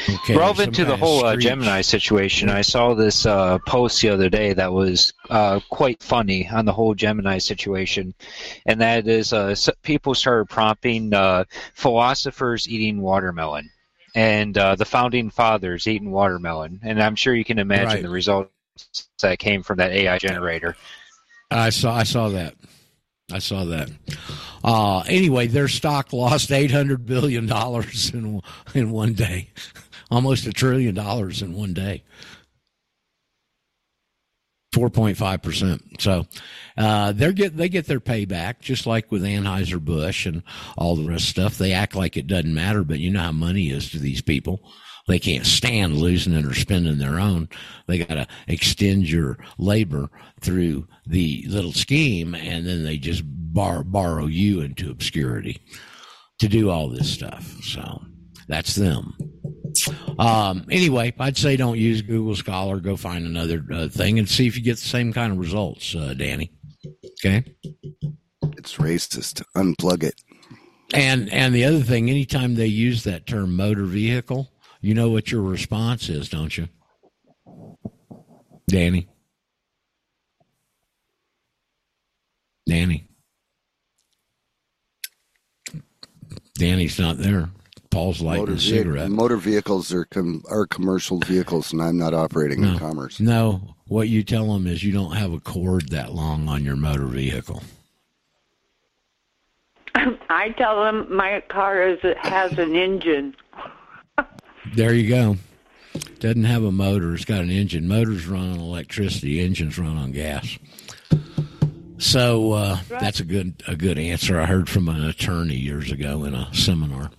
Okay,
Relevant to the whole uh. Gemini situation, I saw this uh, post the other day that was uh, quite funny on the whole Gemini situation, and that is uh, people started prompting uh, philosophers eating watermelon and uh, the founding fathers eating watermelon, and I'm sure you can imagine
Right.
the results that came from that AI generator.
I saw I saw that. I saw that. Uh, anyway, their stock lost eight hundred billion dollars in in one day, [laughs] almost a trillion dollars in one day. Four point five percent. So uh, they get they get their payback, just like with Anheuser Busch and all the rest of stuff. They act like it doesn't matter, but you know how money is to these people. They can't stand losing it or spending their own. They got to extend your labor through the little scheme, and then they just bar, borrow you into obscurity to do all this stuff. So that's them. Um, anyway, I'd say don't use Google Scholar. Go find another uh, thing and see if you get the same kind of results, uh, Danny. Okay.
It's racist. Unplug it.
And and the other thing, anytime they use that term motor vehicle, you know what your response is, don't you? Danny. Danny. Danny's not there. Paul's lighting
Motor,
a
vehi-
cigarette.
motor vehicles are com- are commercial vehicles, and I'm not operating in commerce.
No, what you tell them is you don't have a cord that long on your motor vehicle. [laughs]
I tell them my car is has an engine.
There you go. Doesn't have a motor. It's got an engine. Motors run on electricity. Engines run on gas. So uh, that's a good a good answer. I heard from an attorney years ago in a seminar.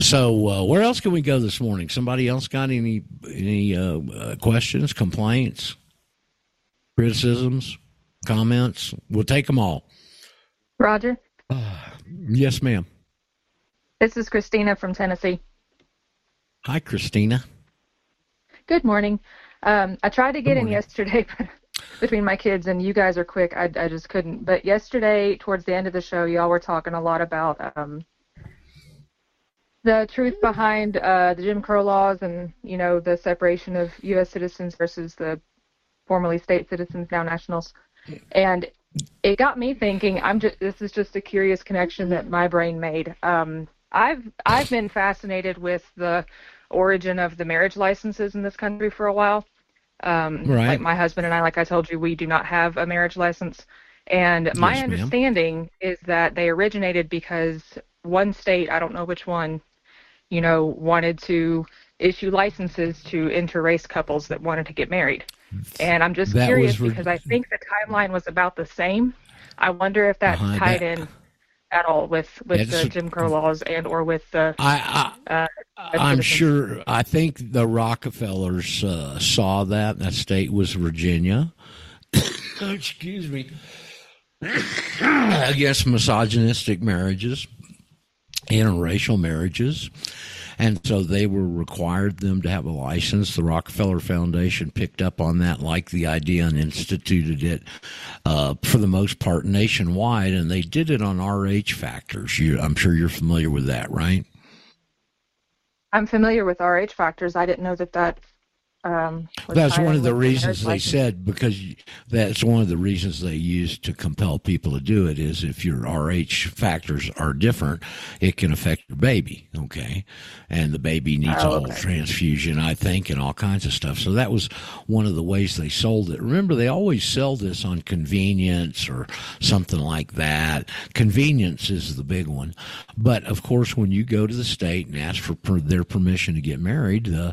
So uh, where else can we go this morning? Somebody else got any any uh, uh, questions, complaints, criticisms, comments? We'll take them all.
Roger, [sighs]
Yes, ma'am.
this is Christina from Tennessee.
Hi, Christina.
Good morning. Um, I tried to get in yesterday [laughs] between my kids, and you guys are quick. I, I just couldn't. But yesterday, towards the end of the show, y'all were talking a lot about um, the truth behind uh, the Jim Crow laws and, you know, the separation of U.S. citizens versus the formerly state citizens, now nationals. And it got me thinking. I'm just. This is just a curious connection that my brain made. Um, I've I've been fascinated with the origin of the marriage licenses in this country for a while. Um,
Right.
Like my husband and I, like I told you, we do not have a marriage license. And my
Yes, ma'am.
understanding is that they originated because one state, I don't know which one, you know, wanted to issue licenses to interrace couples that wanted to get married. And I'm just
That
curious
re-
because I think the timeline was about the same. I wonder if that's
Uh-huh,
tied
that-
in at all with with the Jim Crow laws and or with the.
I,
uh,
I'm sure. I think the Rockefellers uh, saw that. That state was Virginia. [coughs] Excuse me. [coughs] Against misogynistic marriages, interracial marriages. And so they were required them to have a license. The Rockefeller Foundation picked up on that, liked the idea, and instituted it uh, for the most part nationwide. And they did it on RH factors. You, I'm sure you're familiar with that, right?
I'm familiar with RH factors. I didn't know that that. Um,
That's one of the reasons they
license.
said because that's one of the reasons they used to compel people to do it is if your RH factors are different, it can affect your baby. Okay, and the baby needs
Oh,
a whole
okay.
transfusion, I think, and all kinds of stuff. So that was one of the ways they sold it. Remember, they always sell this on convenience or something like that. Convenience is the big one, but of course, when you go to the state and ask for per- their permission to get married, uh,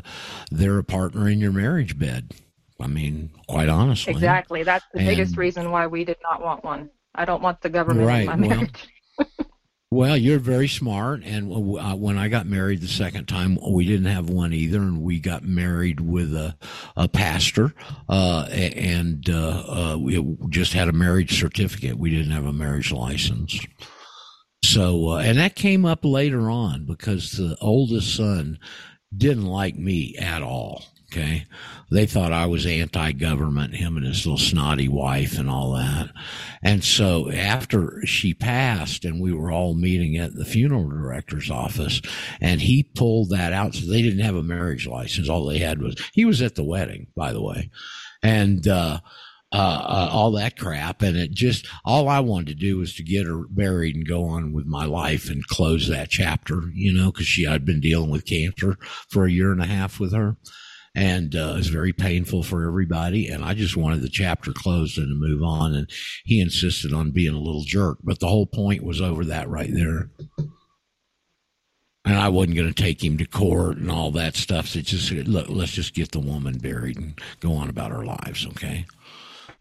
they're a partner in your marriage bed. I mean, quite honestly,
Exactly. That's the biggest reason why we did not want one. I don't want the government
Right,
in my
well,
marriage. [laughs]
Well, you're very smart. And uh, when I got married the second time, we didn't have one either, and we got married with a, a pastor, uh, and uh, uh, we just had a marriage certificate. We didn't have a marriage license. So, uh, and that came up later on because the oldest son didn't like me at all. Okay. They thought I was anti government, him and his little snotty wife and all that. And so after she passed and we were all meeting at the funeral director's office and he pulled that out. So they didn't have a marriage license. All they had was, he was at the wedding, by the way. And, uh, uh, uh, all that crap. And it just, all I wanted to do was to get her buried and go on with my life and close that chapter, you know, cause she, I'd been dealing with cancer for a year and a half with her and uh, it was very painful for everybody. And I just wanted the chapter closed and to move on. And he insisted on being a little jerk, but the whole point was over that right there. And I wasn't going to take him to court and all that stuff. So just look, let's just get the woman buried and go on about our lives, okay?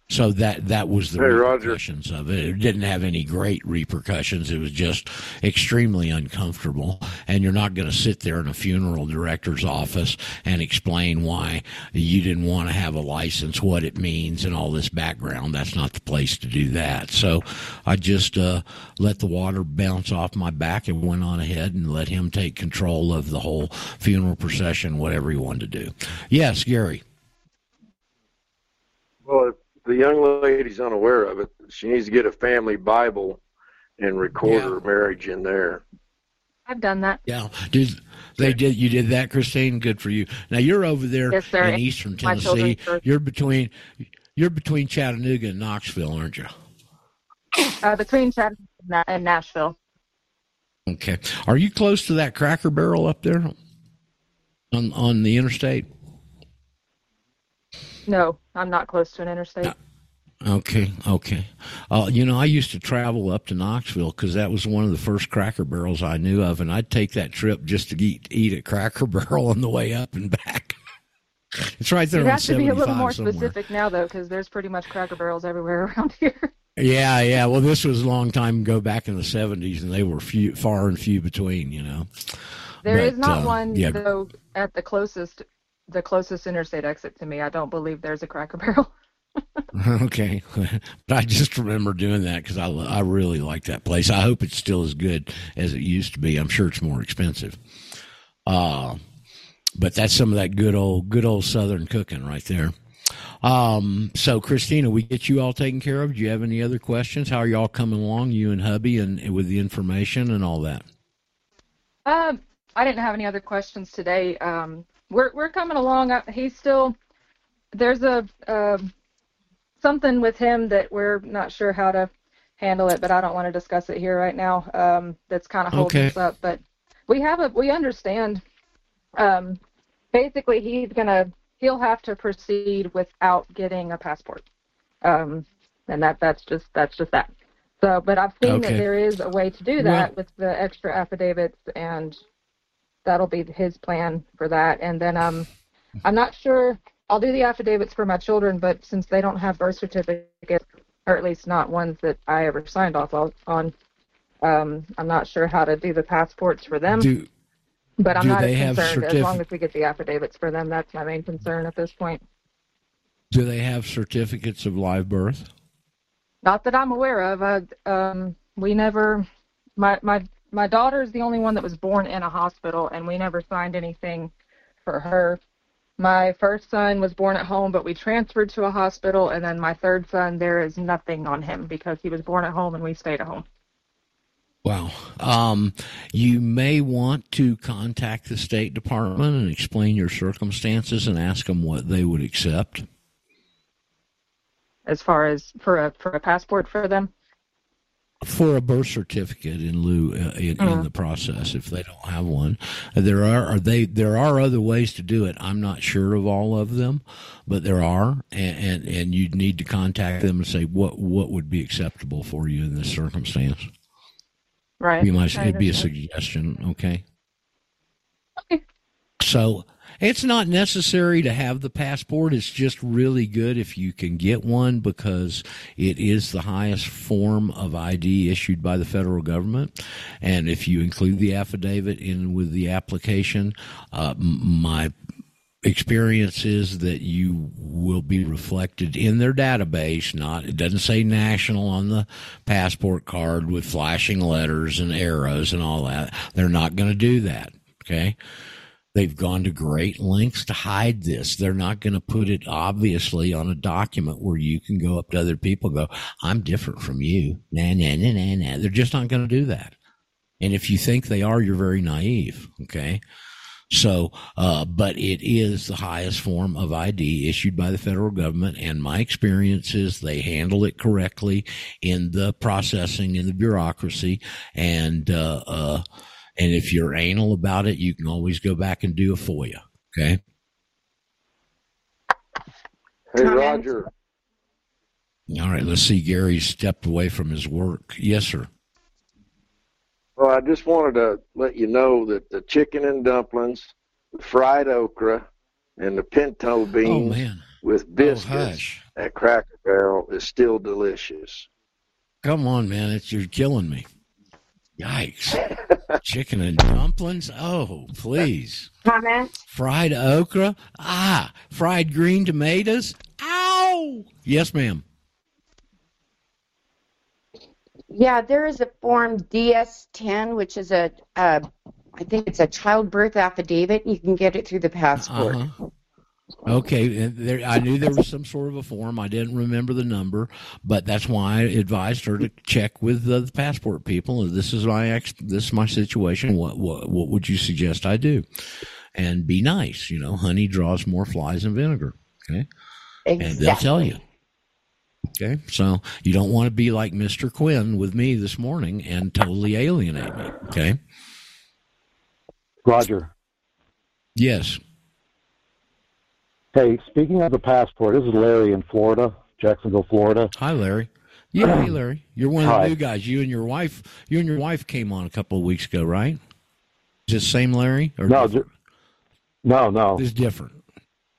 So that that was the
Hey, Roger.
repercussions of it. It didn't have any great repercussions. It was just extremely uncomfortable. And you're not going to sit there in a funeral director's office and explain why you didn't want to have a license, what it means, and all this background. That's not the place to do that. So I just uh, let the water bounce off my back and went on ahead and let him take control of the whole funeral procession, whatever he wanted to do. Yes, Gary.
Well, the young lady's unaware of it, she needs to get a family Bible and record her marriage in there.
I've done that.
Yeah, did they did you did that, Christine? Good for you. Now you're over there
Yes, sir.
in Eastern
My
Tennessee.
children's church.
You're between you're between Chattanooga and Knoxville, aren't you?
Uh, between Chattanooga and and Nashville.
Okay. Are you close to that Cracker Barrel up there on on the interstate?
No, I'm not close to an interstate.
Okay, okay. Uh, you know, I used to travel up to Knoxville because that was one of the first Cracker Barrels I knew of, and I'd take that trip just to eat eat at Cracker [laughs] Barrel on the way up and back. [laughs] it's right there
You have to be a little more
somewhere.
specific now, though, because there's pretty much Cracker Barrels everywhere [laughs] around here.
Yeah, yeah. Well, this was a long time ago, back in the seventies, and they were few, far and few between. You know.
There is
But,
not
uh,
one
yeah.
though at the closest, the closest interstate exit to me. I don't believe there's a Cracker Barrel. [laughs]
okay, but [laughs] I just remember doing that because I I really like that place. I hope it's still as good as it used to be. I'm sure it's more expensive. Uh but that's some of that good old good old Southern cooking right there. Um, so Christina, we get you all taken care of. Do you have any other questions? How are y'all coming along, you and hubby, and with the information and all that?
Um, I didn't have any other questions today. Um, we're we're coming along. Uh, He's still there's a um something with him that we're not sure how to handle it, but I don't want to discuss it here right now. Um, that's kind of holding
Okay.
us up. But we have a we understand. Um, basically, he's gonna he'll have to proceed without getting a passport. Um, and that that's just that's just that. So, but I've seen
Okay.
that there is a way to do that with the extra affidavits, and that'll be his plan for that. And then um, I'm not sure. I'll do the affidavits for my children, but since they don't have birth certificates, or at least not ones that I ever signed off on, um, I'm not sure how to do the passports for them.
Do
but I'm
do
not
they
as concerned as long as we get the affidavits for them. That's my main concern at this point.
do they have certificates of live birth?
Not that I'm aware of. I, um, we never. My my my daughter is the only one that was born in a hospital, and we never signed anything for her. My first son was born at home, but we transferred to a hospital, and then my third son, there is nothing on him because he was born at home and we stayed at home.
Wow. Um, you may want to contact the State Department and explain your circumstances and ask them what they would accept.
As far as for a for a passport for them,
for a birth certificate in lieu uh, in, in
Mhm.
the process if they don't have one. There are, are they there are other ways to do it. I'm not sure of all of them, but there are, and and, and you need to contact them and say what what would be acceptable for you in this circumstance.
right?
My,
I
it'd be a suggestion. Okay. So it's not necessary to have the passport. It's just really good if you can get one because it is the highest form of ID issued by the federal government. And if you include the affidavit in with the application, uh, my experience is that you will be reflected in their database not it doesn't say national on the passport card with flashing letters and arrows and all that they're not going to do that okay they've gone to great lengths to hide this they're not going to put it obviously on a document where you can go up to other people go i'm different from you nah nah nah nah nah they're just not going to do that and if you think they are you're very naive okay so, uh, but it is the highest form of ID issued by the federal government. And my experience is they handle it correctly in the processing in the bureaucracy. And, uh, uh, and if you're anal about it, you can always go back and do a FOIA. Okay.
Hey, Roger.
All right. Let's see. Gary stepped away from his work. Yes, sir.
Well, I just wanted to let you know that the chicken and dumplings, the fried okra, and the pinto oh, beans
man.
with oh, biscuits
hush.
at Cracker Barrel is still delicious.
Come on, man. It's, you're killing me. Yikes. [laughs] Chicken and dumplings? Oh, please.
Comment?
Fried okra? Ah, fried green tomatoes? Ow! Yes, ma'am.
Yeah, there is a form DS10, which is a, uh, I think it's a childbirth affidavit. You can get it through the passport.
Uh-huh. Okay, there, I knew there was some sort of a form. I didn't remember the number, but that's why I advised her to check with the, the passport people. This is my ex, this is my situation. What, what what would you suggest I do? And be nice. You know, honey draws more flies than vinegar. Okay, and they'll tell you. Okay, so you don't want to be like Mister Quinn with me this morning and totally alienate me. Okay.
Roger.
Yes.
Hey, speaking of the passport, this is Larry in Florida, Jacksonville, Florida.
Hi, Larry. Yeah, hey, [clears throat] Larry. You're one of the
Hi.
new guys. You and your wife. You and your wife came on a couple of weeks ago, right? Is it same Larry? Or
No,
different?
No, no.
It's different.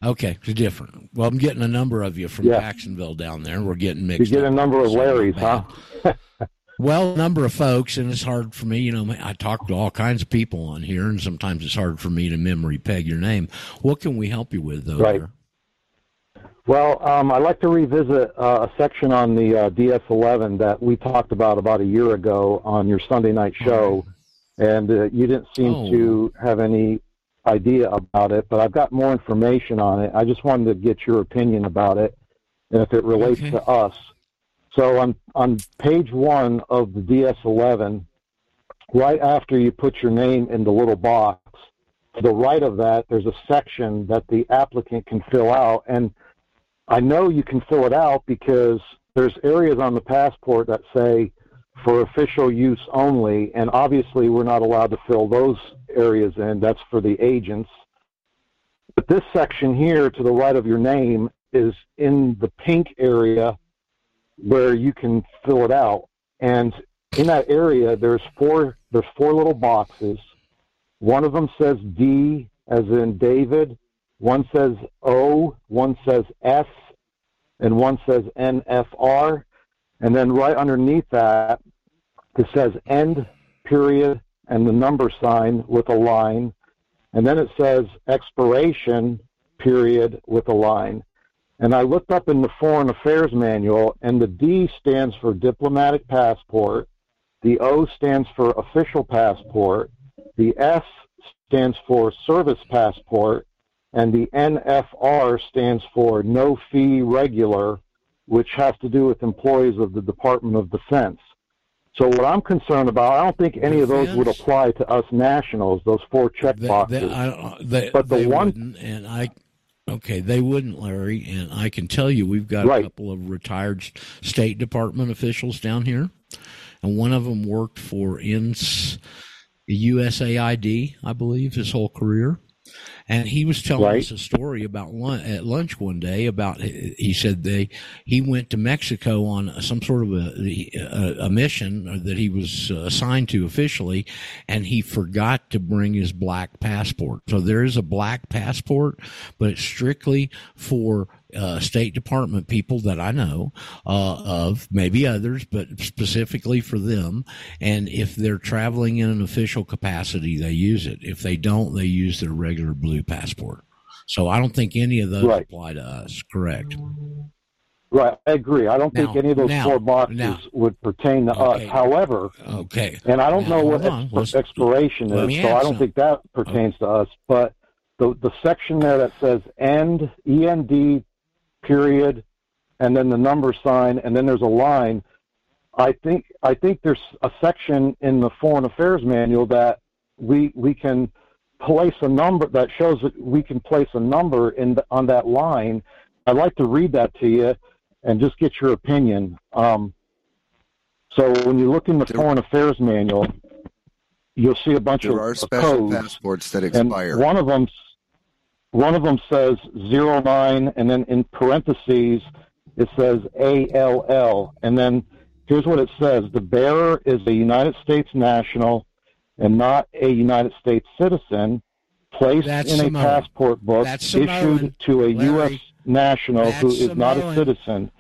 Okay, it's different. Well, I'm getting a number of you from
Yeah.
Jacksonville down there. We're getting mixed.
You get a number of Larrys, huh? [laughs]
Well, a number of folks, and it's hard for me. You know, I talk to all kinds of people on here, and sometimes it's hard for me to memory peg your name. What can we help you with, though?
Right.
there?
Well, um, I'd like to revisit uh, a section on the uh, DS11 that we talked about about a year ago on your Sunday night show, and uh, you didn't seem
Oh.
to have any idea about it. But I've got more information on it. I just wanted to get your opinion about it and if it relates
Okay.
to us. So on on page one of the DS11, right after you put your name in the little box, to the right of that, there's a section that the applicant can fill out. And I know you can fill it out because there's areas on the passport that say for official use only, and obviously we're not allowed to fill those areas in. That's for the agents. But this section here to the right of your name is in the pink area where you can fill it out. And in that area, there's four there's four little boxes. One of them says D as in David. One says O. One says S, and one says NFR. And then right underneath that, it says end period and the number sign with a line. And then it says expiration period with a line. And I looked up in the Foreign Affairs Manual, and the D stands for diplomatic passport, the O stands for official passport, the S stands for service passport, and the NFR stands for no fee regular, which has to do with employees of the Department of Defense. So what I'm concerned about, I don't think any of those would apply to us nationals, those four check
They-
boxes.
they- I- uh, they-
but the one
wouldn't, and I okay, they wouldn't, Larry. And I can tell you, we've got
Right.
a couple of retired State Department officials down here, and one of them worked for INS, USAID, I believe, his whole career. And he was telling
Right.
us a story about lun- at lunch one day about he said they he went to Mexico on some sort of a a, a mission that he was uh, assigned to officially, and he forgot to bring his black passport. So there is a black passport, but it's strictly for uh, State Department people that I know uh, of, maybe others, but specifically for them. And if they're traveling in an official capacity, they use it. If they don't, they use their regular blue passport. So I don't think any of those
Right.
apply to us. Correct.
Right, I agree. I don't think any of those
now-
four boxes
now-
would pertain to
Okay.
us. However,
Okay.
and I don't
Now,
know what exp- expiration is, so I don't
some.
think that pertains to us. But the the section there that says end end period, and then the number sign, and then there's a line. I think I think there's a section in the Foreign Affairs Manual that we we can place a number that shows that we can place a number in the, on that line. I'd like to read that to you and just get your opinion. Um, so when you look in the Foreign Affairs Manual, you'll see a bunch
There
of
are special
codes,
passports that expire.
and one of them, one of them says zero nine, and then in parentheses it says ALL, and then here's what it says: the bearer is a United States national and not a United States citizen, placed
That's
in a passport book
That's Samoan,
issued to a U.S. National who
That's
is not a citizen.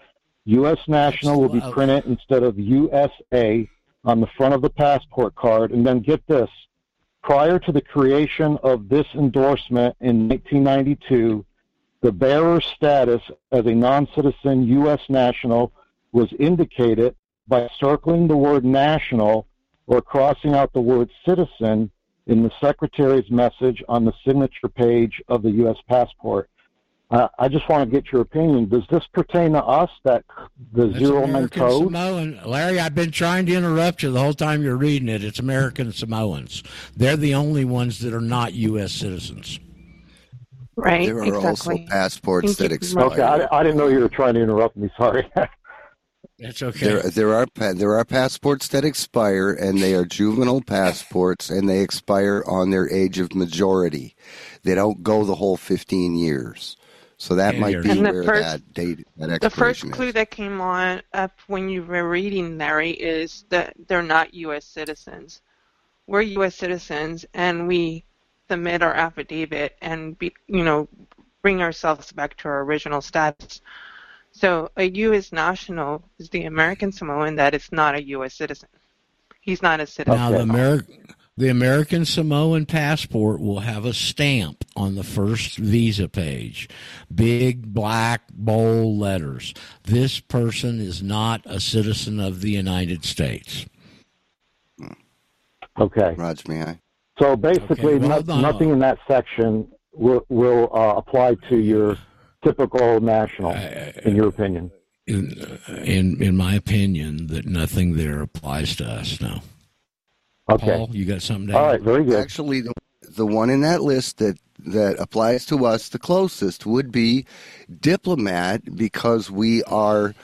U.S. national will be printed instead of USA on the front of the passport card. And then get this prior to the creation of this endorsement in 1992, the bearer's status as a non citizen U.S. national was indicated by circling the word national or crossing out the word citizen in the Secretary's message on the signature page of the U.S. passport. Uh, I just want to get your opinion. Does this pertain to us, that the
That's
zero man
American
code?
Samoan. Larry, I've been trying to interrupt you the whole time you're reading it. It's American Samoans. They're the only ones that are not U.S. citizens.
Right,
There are
exactly.
also passports that
Thank you.
expire.
Okay, I, I didn't know you were trying to interrupt me. Sorry. [laughs]
That's okay.
There, there are there are passports that expire, and they are juvenile passports, and they expire on their age of majority. They don't go the whole fifteen years, so that
And
might be
the
where
first-
that date that
The first clue
is.
that came on up when you were reading, Larry, is that they're not U.S. citizens. We're U.S. citizens, and we submit our affidavit and be, you know, bring ourselves back to our original status. So a U.S. national is the American Samoan that is not a U.S. citizen. He's not a citizen.
Now, the, Ameri- the American Samoan passport will have a stamp on the first visa page. Big, black, bold letters. This person is not a citizen of the United States.
okay.
Raj, may I?
So basically,
Okay, well,
no-
hold on.
nothing in that section will, will uh, apply to your typical national, in your opinion.
In, uh, in, in my opinion, that nothing there applies to us now.
Okay.
Paul, you got something to
All
add?
right. Very good.
Actually, the, the one in that list that that applies to us the closest would be diplomat because we are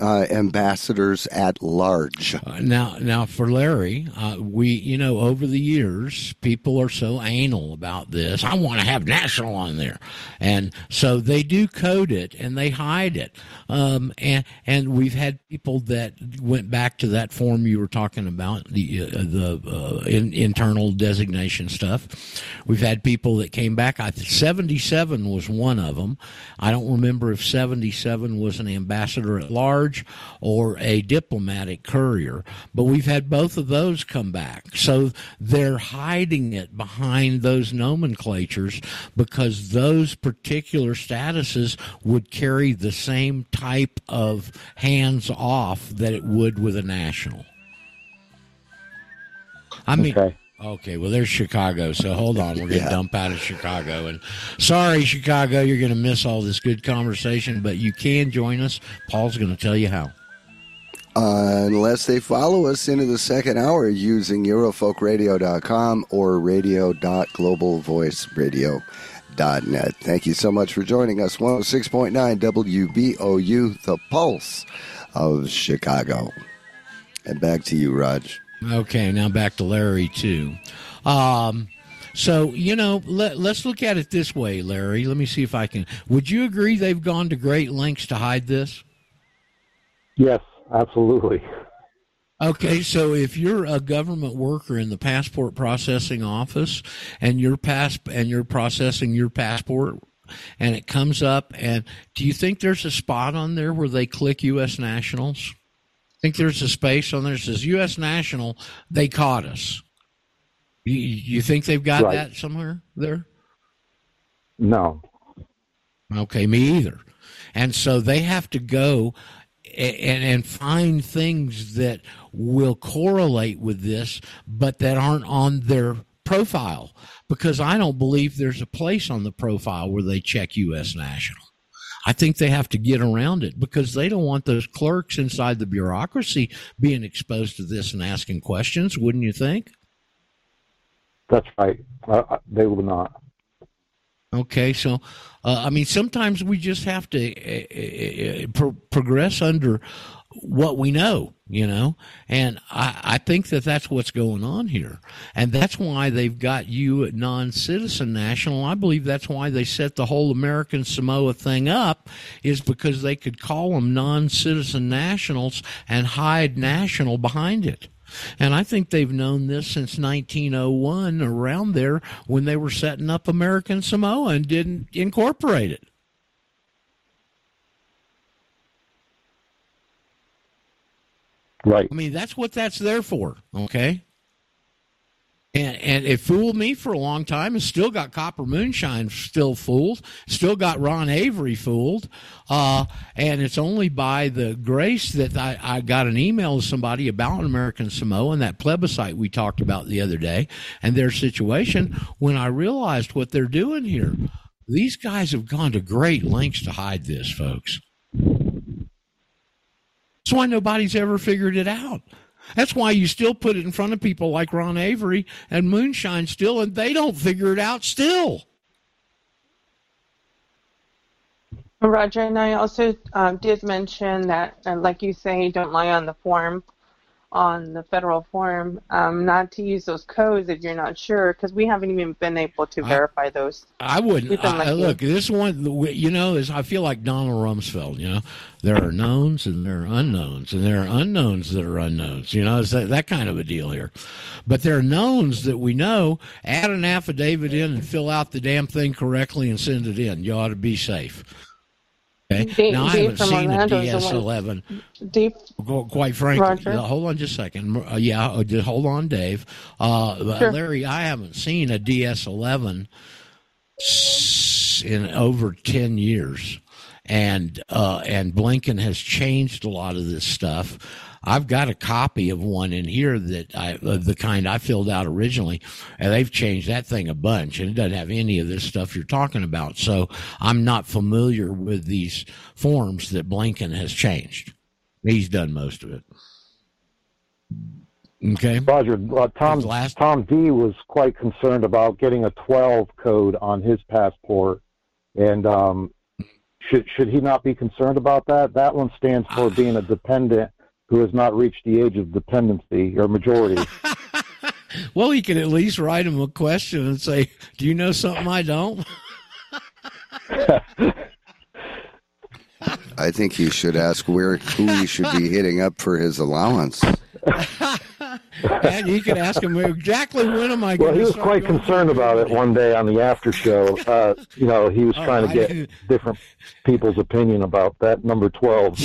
uh, ambassadors at large.
Uh, now, now for Larry, uh, we, you know, over the years, people are so anal about this. I want to have national on there, and so they do code it and they hide it. Um, and and we've had people that went back to that form you were talking about, the uh, the uh, in, internal designation stuff. We've had people that came back. I seventy seven was one of them. I don't remember if seventy seven was an ambassador at large or a diplomatic courier, but we've had both of those come back. So they're hiding it behind those nomenclatures because those particular statuses would carry the same type of hands off that it would with a national. I mean,
Okay.
Okay, well, there's Chicago. So hold on, we're going to
Yeah.
dump out of Chicago. And sorry, Chicago, you're going to miss all this good conversation, but you can join us. Paul's going to tell you how.
Uh, unless they follow us into the second hour using Eurofolkradio.com or radio.globalvoiceradio.net. Thank you so much for joining us. 106.9 WBOU, the pulse of Chicago. And back to you, Raj.
Okay, now back to Larry too. Um, So you know, let, let's look at it this way, Larry. Let me see if I can. Would you agree they've gone to great lengths to hide this?
Yes, absolutely.
Okay, so if you're a government worker in the passport processing office and you're pass and you're processing your passport and it comes up and do you think there's a spot on there where they click US nationals? Think there's a space on there that says US national, they caught us. You, you think they've got
Right.
that somewhere there?
No.
Okay, me either. And so they have to go and, and find things that will correlate with this, but that aren't on their profile. Because I don't believe there's a place on the profile where they check U.S. national. I think they have to get around it because they don't want those clerks inside the bureaucracy being exposed to this and asking questions, wouldn't you think?
That's right. Uh, uh, they will not.
Okay, so uh, I mean, sometimes we just have to uh, uh, pro- progress under what we know, you know, and I, I think that that's what's going on here, and that's why they've got you at non-citizen national. I believe that's why they set the whole American Samoa thing up, is because they could call them non-citizen nationals and hide national behind it. And I think they've known this since 1901, around there, when they were setting up American Samoa and didn't incorporate it.
Right.
I mean, that's what that's there for, okay? And, and it fooled me for a long time. It's still got Copper Moonshine still fooled. Still got Ron Avery fooled. Uh, and it's only by the grace that I, I got an email to somebody about an American Samoa and that plebiscite we talked about the other day and their situation when I realized what they're doing here. These guys have gone to great lengths to hide this, folks. That's why nobody's ever figured it out. That's why you still put it in front of people like Ron Avery and Moonshine still, and they don't figure it out still.
Roger, and I also um, did mention that, uh, like you say, don't lie on the form, on the federal form, um, not to use those codes if you're not sure, because we haven't even been able to
I-
verify those.
I wouldn't. I, look, this one, you know, is I feel like Donald Rumsfeld. You know, there are knowns and there are unknowns, and there are unknowns that are unknowns. You know, it's that, that kind of a deal here. But there are knowns that we know. Add an affidavit in and fill out the damn thing correctly and send it in. You ought to be safe. Okay.
Dave-
now I haven't seen a
Orlando is the
DS
one-
eleven.
Dave,
Quite frankly,
Roger.
uh, hold on just a second. Uh, yeah, uh, just hold on, Dave. Uh,
Sure.
Larry, I haven't seen a DS11 in over ten years, and uh, and Blinken has changed a lot of this stuff. I've got a copy of one in here that I, of the kind I filled out originally, and they've changed that thing a bunch, and it doesn't have any of this stuff you're talking about. So I'm not familiar with these forms that Blinken has changed. He's done most of it. Okay.
Roger, uh, Tom Tom D was quite concerned about getting a 12 code on his passport, and um, should should he not be concerned about that? That one stands for being a dependent who has not reached the age of dependency or majority. [laughs]
Well, he can at least write him a question and say, "Do you know something I don't?" [laughs]
I think he should ask where who he should be hitting up for his allowance. [laughs]
and you can ask him exactly when am I
Well,
going
he was quite concerned about it one day on the after show. Uh, you know, he was
Oh,
trying to get different people's opinion about that number 12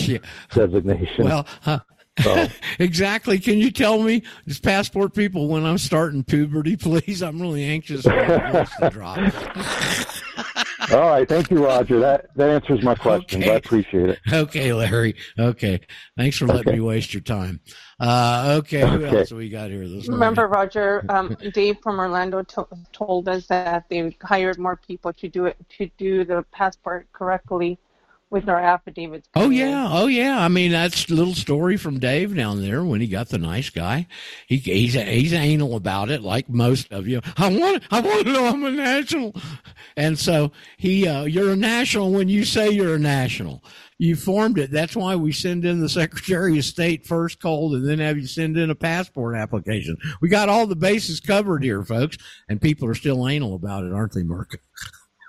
designation.
Well, huh.
So- [laughs]
exactly. Can you tell me, as passport people, when I'm starting puberty, [laughs] please? I'm really anxious for to drop. [laughs]
All right, thank you, Roger. That that answers my questions. I appreciate it.
Okay, Larry. Okay. Thanks for letting
Okay.
me waste your time. Uh, okay. Who
Okay.
else we got here this morning?
remember, Roger, um, Dave from Orlando to- told us that they hired more people to do it to do the passport correctly
with our affidavits.
Oh
in.
yeah, oh yeah. I mean, that's a little story from Dave down there when he got the nice guy. He he's he's anal about it, like most of you. I want I want to know I'm a national, and so he uh, you're a national when you say you're a national. You formed it. That's why we send in the Secretary of State first cold, and then have you send in a passport application. We got all the bases covered here, folks, and people are still anal about it, aren't they, Merck?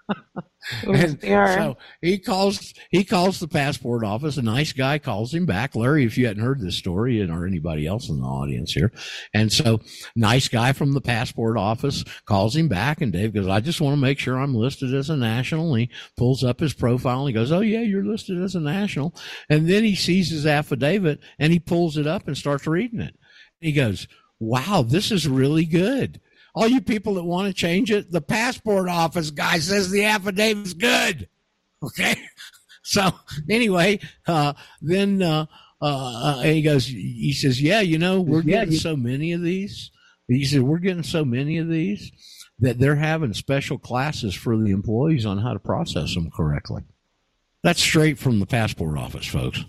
[laughs] And so he calls he calls the passport office. A nice guy calls him back. Larry, if you hadn't heard this story, and or anybody else in the audience here, and so nice guy from the passport office calls him back, and Dave goes, "I just want to make sure I'm listed as a national." And he pulls up his profile and he goes, "Oh yeah, you're listed as a national." And then he sees his affidavit and he pulls it up and starts reading it. He goes, "Wow, this is really good." All you people that want to change it, the passport office guy says the affidavit's good. Okay. [laughs] So anyway, uh, then, uh, uh, he goes, he says, yeah, you know, we're getting so many of these. He says, we're getting so many of these that they're having special classes for the employees on how to process them correctly. That's straight from the passport office, folks.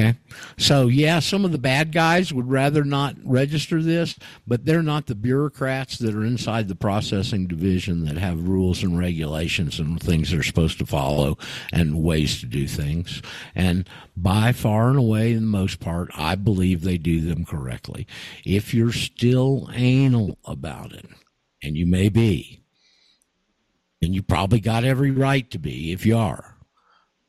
Okay. So, yeah, some of the bad guys would rather not register this, but they're not the bureaucrats that are inside the processing division that have rules and regulations and things they're supposed to follow and ways to do things. And by far and away, in the most part, I believe they do them correctly. If you're still anal about it, and you may be, and you probably got every right to be if you are,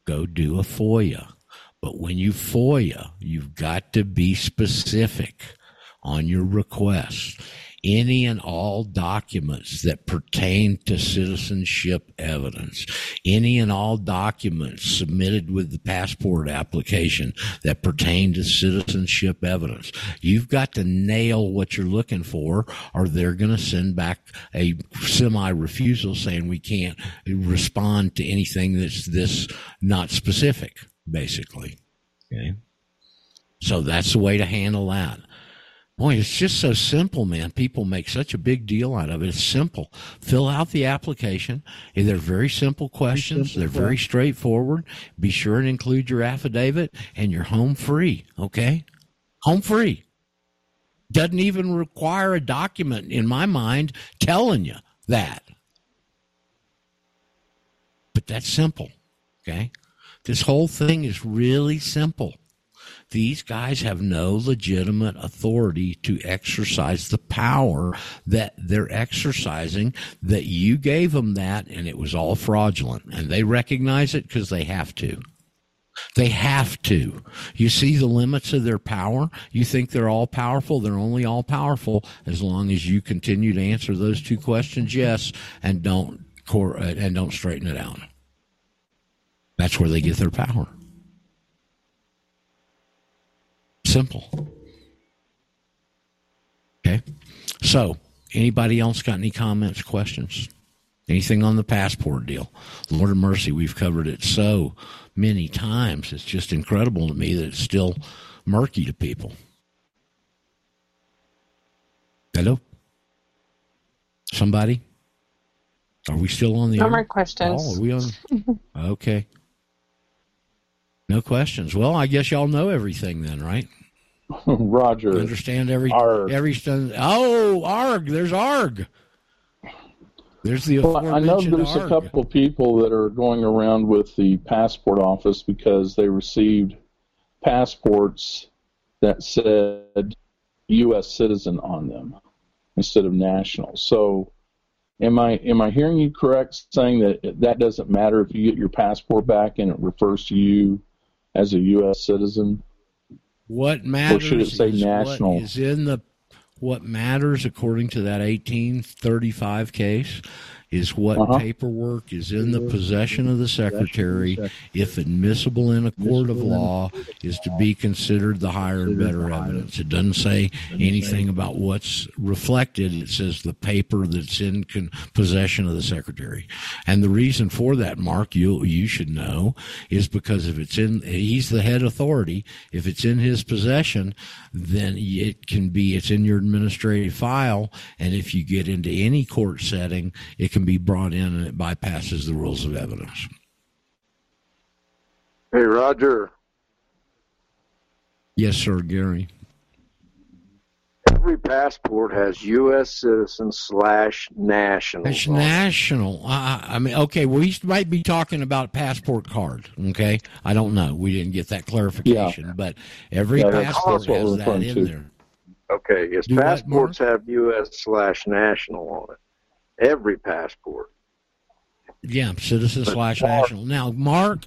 go do a FOIA. But when you FOIA, you've got to be specific on your request. Any and all documents that pertain to citizenship evidence, any and all documents submitted with the passport application that pertain to citizenship evidence. You've got to nail what you're looking for, or they're going to send back a semi refusal saying we can't respond to anything that's this not specific basically. Okay. So that's the way to handle that. Boy, it's just so simple, man. People make such a big deal out of it. It's simple. Fill out the application. They're very simple questions. They're very straightforward. Be sure and include your affidavit and you're home free. Okay. Home free. Doesn't even require a document in my mind telling you that. But that's simple. Okay. This whole thing is really simple. These guys have no legitimate authority to exercise the power that they're exercising, that you gave them that, and it was all fraudulent. And they recognize it because they have to. They have to. You see the limits of their power? You think they're all powerful? They're only all powerful as long as you continue to answer those two questions yes and don't and don't straighten it out. That's where they get their power. Simple. Okay. So, anybody else got any comments, questions? Anything on the passport deal? Lord of mercy, we've covered it so many times. It's just incredible to me that it's still murky to people. Hello? Somebody? Are we still on the
No
air?
more questions.
Oh, are we on? [laughs] Okay. No questions. Well, I guess y'all know everything then, right? [laughs]
Roger.
Understand every
Arg.
every st- Oh, arg. There's arg. There's the
Well, I know there's a couple of people that are going around with the passport office because they received passports that said U.S. citizen on them instead of national. So, am I am I hearing you correct saying that that doesn't matter if you get your passport back and it refers to you as a U.S. citizen?
What matters Or
should it say national?
What is in the what matters according to that 1835 case is what
Uh-huh.
paperwork is in the possession of the secretary if admissible in a court of law is to be considered the higher and better evidence. It doesn't say anything about what's reflected. It says the paper that's in con- possession of the secretary. And the reason for that mark you you should know is because if it's in he's the head authority. If it's in his possession then it can be it's in your administrative file. And if you get into any court setting it can can be brought in and it bypasses the rules of evidence.
Hey, Roger.
Yes, sir, Gary.
Every passport has U.S. citizen slash national.
It's national. I, I mean, okay, we might be talking about passport card. Okay, I don't know. We didn't get that clarification, yeah. but every
Yeah,
passport has that in
to.
there.
Okay, yes,
Do
passports have U.S. slash national on it. Every passport.
Yeah, citizen
But
slash
Mark-
national. Now, Mark,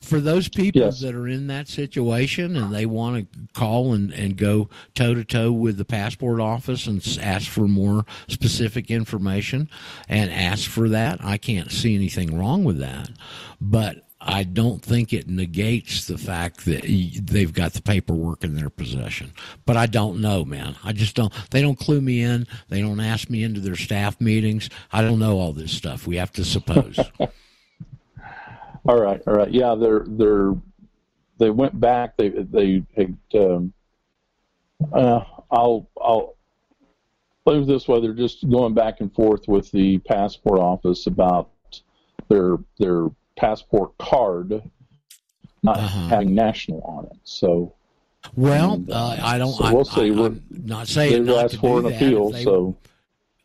for those people
Yes.
that are in that situation and they want to call and, and go toe to toe with the passport office and ask for more specific information and ask for that, I can't see anything wrong with that. But I don't think it negates the fact that they've got the paperwork in their possession. But I don't know, man. I just don't. They don't clue me in. They don't ask me into their staff meetings. I don't know all this stuff. We have to suppose. [laughs]
All right, all right. Yeah, they're they're they went back. They they had, um, uh, I'll I'll put it this way. They're just going back and forth with the passport office about their their passport card not having national on it. So
Well,
and,
uh, I don't.
So we'll see.
I,
We're-
am not saying
they've
not
asked
to
for
do
an
that.
appeal,
they-
so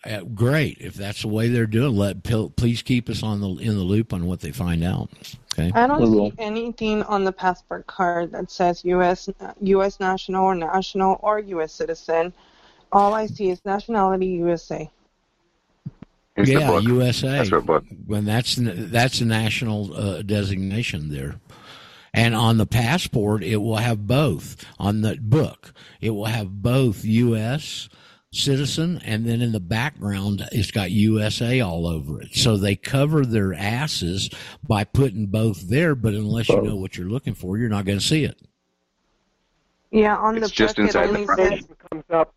uh, great. If that's the way they're doing, let please keep us on the in the loop on what they find out. Okay.
I don't see anything on the passport card that says U.S. U.S. national or national or U.S. citizen. All I see is nationality USA.
Here's the
yeah,
book.
USA.
That's our book.
When that's that's a national uh, designation there. And on the passport, it will have both. On the book, it will have both U.S. citizen, and then in the background, it's got USA all over it. So they cover their asses by putting both there. But unless you know what you're looking for, you're not going to see it.
Yeah, on
It's
the
just
book
inside
it
the
only
front.
says
comes up.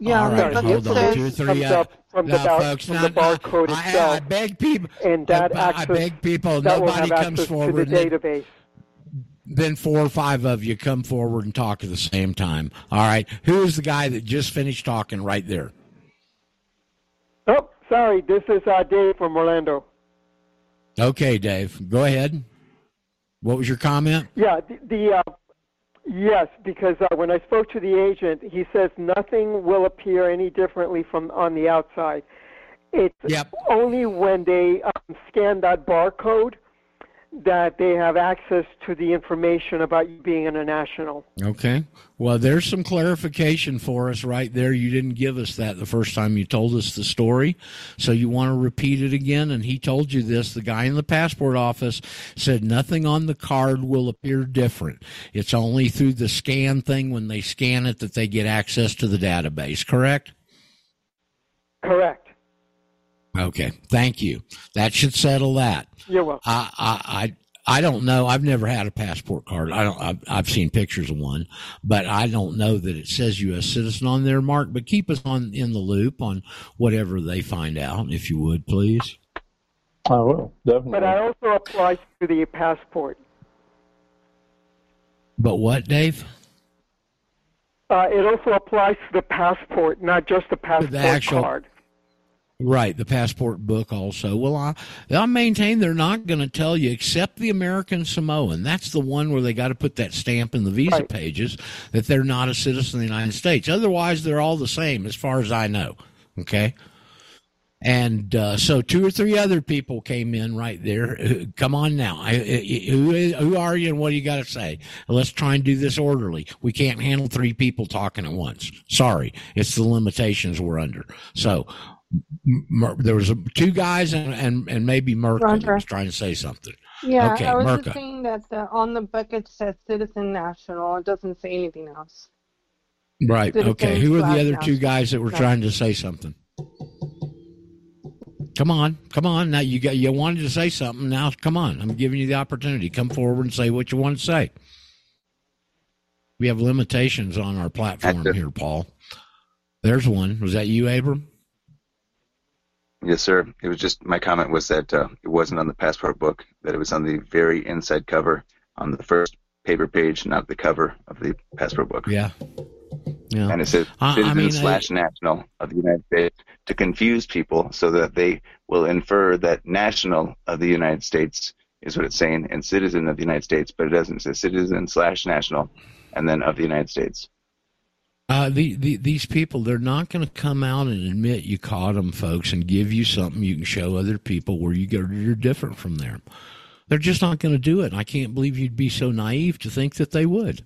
Yeah.
All right, hold on. Two three. uh,
up from the bar-
folks,
from the barcode
I,
itself.
I beg people.
and that
I, I
access
beg people. Nobody comes forward.
to the database.
then four or five of you come forward and talk at the same time. All right. Who is the guy that just finished talking right there?
Oh, sorry, this is uh, Dave from Orlando.
Okay, Dave. Go ahead. What was your comment?
Yeah, the, the uh, yes, because uh, when I spoke to the agent, he says nothing will appear any differently from on the outside. It's only when they um, scan that barcode that they have access to the information about you being a national.
Okay. Well, there's some clarification for us right there. You didn't give us that the first time you told us the story. So you want to repeat it again? And he told you this. The guy in the passport office said nothing on the card will appear different. It's only through the scan thing when they scan it that they get access to the database, correct?
Correct.
Okay. Thank you. That should settle that.
You're welcome.
I, I, I, I don't know. I've never had a passport card. I don't. I've, I've seen pictures of one, but I don't know that it says U.S. citizen on there, Mark. But keep us on in the loop on whatever they find out, if you would, please.
I will definitely.
But I also applies to the passport.
But what, Dave?
Uh, it also applies to the passport, not just the passport
actual-
card.
Right, the passport book also. Well, I, I maintain they're not going to tell you, except the American Samoan. That's the one where they got to put that stamp in the visa pages that they're not a citizen of the United States. Otherwise, they're all the same, as far as I know. Okay. And uh, so two or three other people came in right there. Uh, Come on now. I, I, who, is, who are you and what do you got to say? Let's try and do this orderly. We can't handle three people talking at once. Sorry. It's the limitations we're under. So there was a, two guys and, and, and maybe Merkel was trying to say something.
Yeah,
okay,
I was
Merca.
just saying that the, on the book it says citizen national. It doesn't say anything else.
Right.
Citizen
Okay. Who are the
slash
other two guys that were
No.
trying to say something? Come on, come on. Now you got you wanted to say something. Now come on. I'm giving you the opportunity. Come forward and say what you want to say. We have limitations on our platform here, Paul. There's one. Was that you, Abram?
Yes, sir. It was just my comment was that uh, it wasn't on the passport book; that it was on the very inside cover, on the first paper page, not the cover of the passport book.
Yeah. Yeah.
And it says
I- I
citizen
mean, I-
slash national of the United States to confuse people so that they will infer that national of the United States is what it's saying and citizen of the United States, but it doesn't. say citizen slash national and then of the United States.
Uh, the, the, these people, they're not going to come out and admit you caught them, folks, and give you something you can show other people where you go, you're different from them. They're just not going to do it. I can't believe you'd be so naive to think that they would.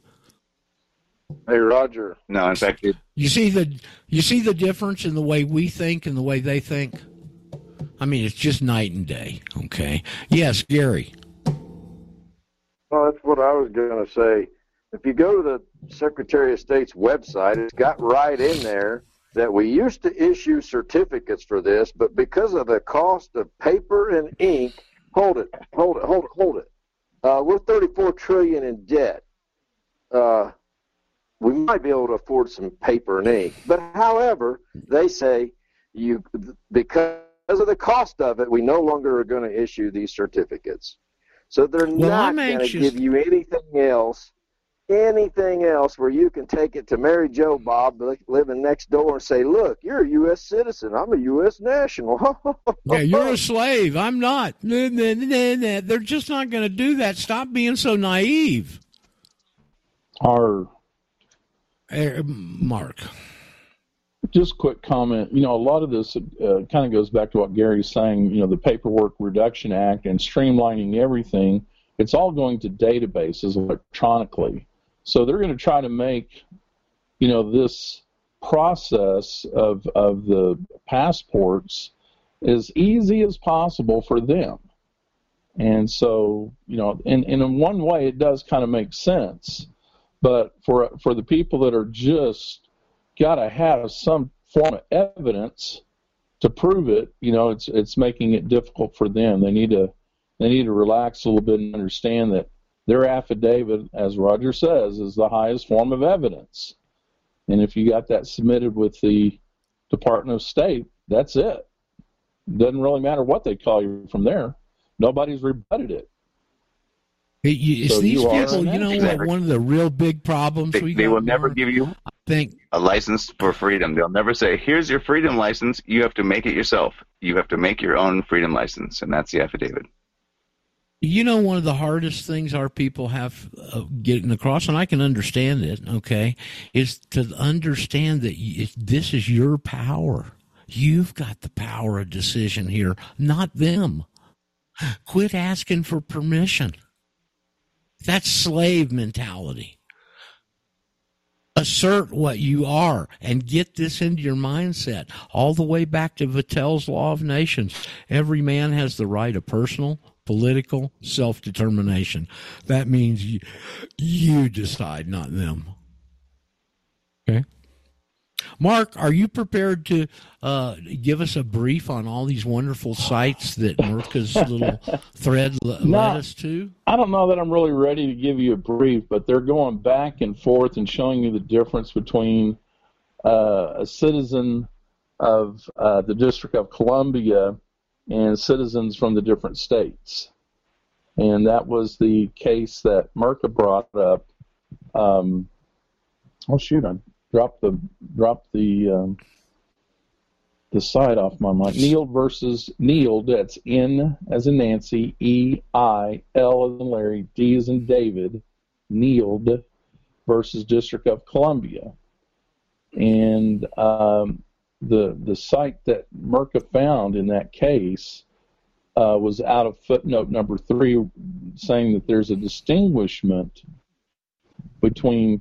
Hey, Roger.
No, in fact, it,
You see the you see the difference in the way we think and the way they think. I mean, it's just night and day. Okay. Yes, Gary.
Well, that's what I was going to say. If you go to the Secretary of State's website, it's got right in there that we used to issue certificates for this, but because of the cost of paper and ink, hold it, hold it, hold it, hold it. Uh, we're 34 trillion in debt. Uh, we might be able to afford some paper and ink, but however, they say you because of the cost of it, we no longer are going to issue these certificates. So they're
Well,
not going to give you anything else, anything else where you can take it to Mary Jo Bob living next door and say, "Look, you're a U.S. citizen. I'm a U.S. national." [laughs]
Yeah, you're a slave. I'm not. They're just not going to do that. Stop being so naive.
Our
Eh, Mark.
just quick comment. You know, a lot of this uh, kind of goes back to what Gary's saying. You know, the Paperwork Reduction Act and streamlining everything. It's all going to databases electronically. So they're going to try to make, you know, this process of of the passports as easy as possible for them. And so, you know, and, in one way, it does kind of make sense. But for for the people that are just got to have some form of evidence to prove it. You know, it's it's making it difficult for them. They need to they need to relax a little bit and understand that their affidavit, as Roger says, is the highest form of evidence. And if you got that submitted with the Department of State, that's it. Doesn't really matter what they call you from there. Nobody's rebutted it.
It- you-
So
these
you
people,
an
you know what?
Exactly.
One of the real big problems
they,
we
they
got,
will never give you
I think
a license for freedom. They'll never say, "Here's your freedom license. You have to make it yourself. You have to make your own freedom license," and that's the affidavit.
You know, one of the hardest things our people have uh, getting across, and I can understand it, okay, is to understand that y- this is your power. You've got the power of decision here, not them. Quit asking for permission. That's slave mentality. Assert what you are and get this into your mindset all the way back to Vattel's Law of Nations. Every man has the right of personal, political self determination. That means you, you decide, not them. Okay. Mark, are you prepared to uh, give us a brief on all these wonderful sites that Merca's [laughs] little thread le- led us to?
I don't know that I'm really ready to give you a brief, but they're going back and forth and showing you the difference between uh, a citizen of uh, the District of Columbia and citizens from the different states. And that was the case that Merca brought up. Um, oh shoot! I dropped the dropped the um, the side off my mind. Neil versus Neil. That's N as in Nancy, E I L as in Larry, D as in David. Neild versus District of Columbia, and um, the the cite that Merca found in that case uh, was out of footnote number three, saying that there's a distinguishment between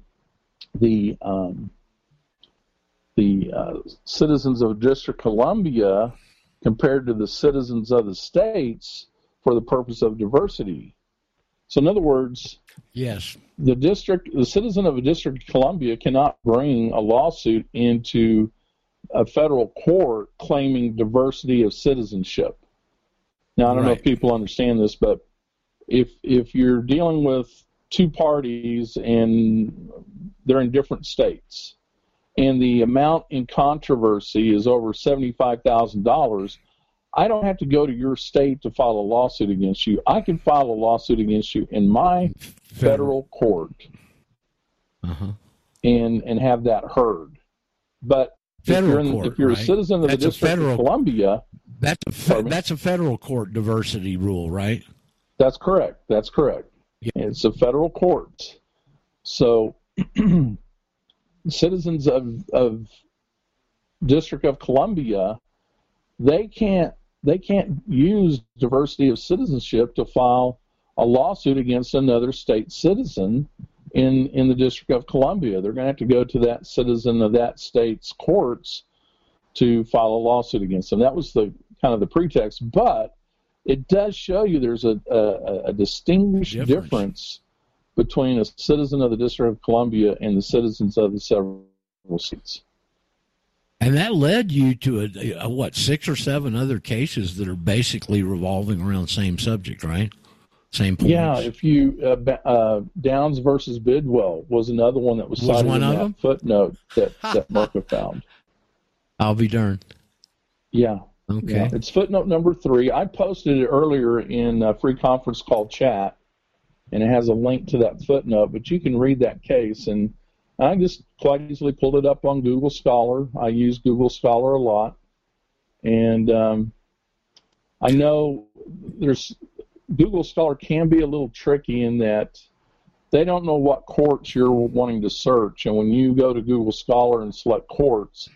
the um, the uh, citizens of District Columbia compared to the citizens of the states for the purpose of diversity. So, in other words,
Yes.
the district, the citizen of a District of Columbia cannot bring a lawsuit into a federal court claiming diversity of citizenship. Now, I don't know if people understand this, but if if you're dealing with two parties and they're in different states, and the amount in controversy is over seventy-five thousand dollars, I don't have to go to your state to file a lawsuit against you. I can file a lawsuit against you in my federal court.
Uh-huh.
and and have that heard. But
Federal
if you're, in,
court,
if you're
right?
a citizen of
That's
the District
federal-
of Columbia,
That's a fe- that's a federal court diversity rule, right?
That's correct. That's correct. It's a federal court. So [clears throat] citizens of of District of Columbia, they can't they can't use diversity of citizenship to file a lawsuit against another state citizen in in the District of Columbia. They're going to have to go to that citizen of that state's courts to file a lawsuit against them. That was the kind of the pretext, but it does show you there's a, a, a distinguished difference. between a citizen of the District of Columbia and the citizens of the several states.
And that led you to a, a what six or seven other cases that are basically revolving around the same subject, right? Same points.
Yeah, if you uh, uh, Downes versus Bidwell was another one that was
Was
cited
one
in that
them?
footnote that [laughs] that Merca found.
I'll be darned.
Yeah.
Okay.
Yeah, it's footnote number three. I posted it earlier in a free conference call chat, and it has a link to that footnote. But you can read that case, and I just quite easily pulled it up on Google Scholar. I use Google Scholar a lot, and um, I know there's Google Scholar can be a little tricky in that they don't know what courts you're wanting to search, and when you go to Google Scholar and select courts,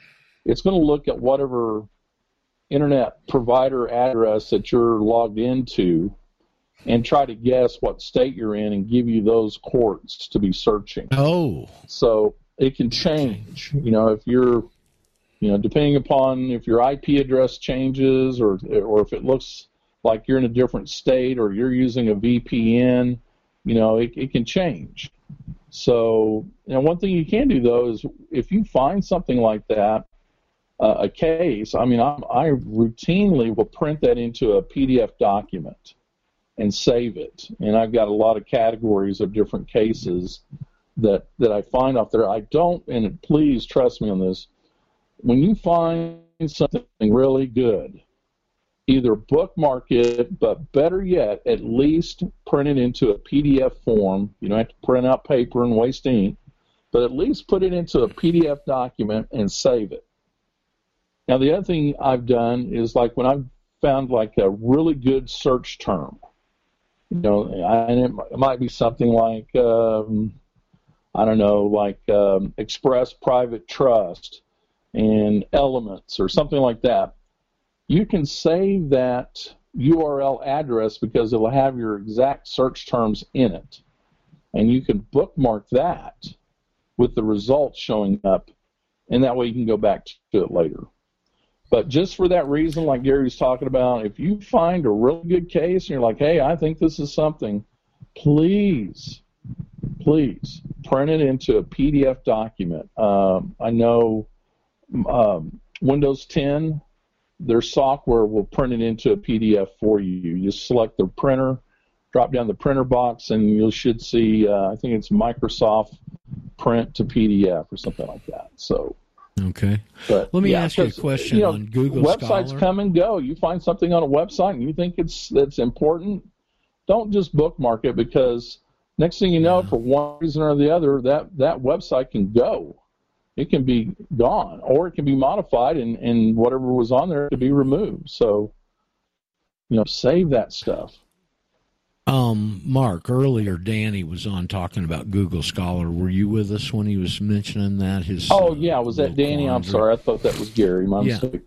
it's going to look at whatever internet provider address that you're logged into and try to guess what state you're in and give you those courts to be searching.
Oh.
So it can change. You know, if you're you know, depending upon if your IP address changes or or if it looks like you're in a different state or you're using a VPN, you know, it, it can change. So, one thing you can do though is if you find something like that, uh, a case, I mean, I, I routinely will print that into a PDF document and save it. And I've got a lot of categories of different cases that that I find off there. I don't, and please trust me on this. When you find something really good, either bookmark it, but better yet, at least print it into a PDF form. You don't have to print out paper and waste ink, but at least put it into a PDF document and save it. Now, the other thing I've done is like when I've found like a really good search term, you know, and it, might be something like, um, I don't know, like um, Express Private Trust and Elements or something like that. You can save that URL address because it will have your exact search terms in it. And you can bookmark that with the results showing up, and that way you can go back to it later. But just for that reason, like Gary was talking about, if you find a really good case and you're like, hey, I think this is something, please, please print it into a PDF document. Um, I know um, Windows 10, their software will print it into a PDF for you. You just select the printer, drop down the printer box, and you should see, uh, I think it's Microsoft Print to PDF or something like that. So.
Okay.
But
Let me
yeah,
ask you a question
you know,
on Google
Websites
Scholar.
come and go. You find something on a website and you think it's that's important, don't just bookmark it because next thing you know, for one reason or the other, that that website can go. It can be gone, or it can be modified, and and whatever was on there to be removed. So, you know, save that stuff.
Um, Mark, earlier Danny was on talking about Google Scholar. Were you with us when he was mentioning that? His
Oh yeah, was that Danny? I'm sorry, I thought that was Gary. My
Yeah.
mistake.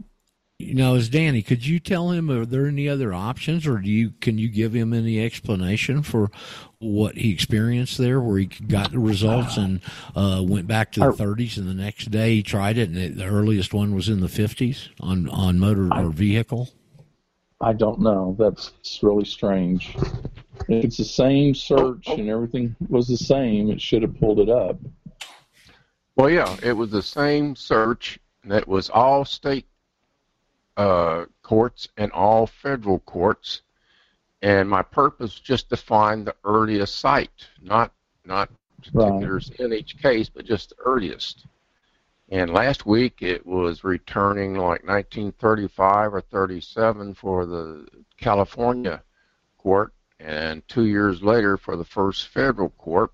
You know, as Danny, could you tell him are there any other options, or do you can you give him any explanation for what he experienced there, where he got the results and uh, went back to the 30s, and the next day he tried it, and it, the earliest one was in the 50s on on motor or vehicle?
I don't know. That's really strange. If it's the same search and everything was the same, it should have pulled it up.
Well, yeah, it was the same search that was all state uh, courts and all federal courts, and my purpose just to find the earliest cite, not not particulars in each case, but just the earliest. And last week it was returning like 1935 or 37 for the California court, and two years later for the first federal court.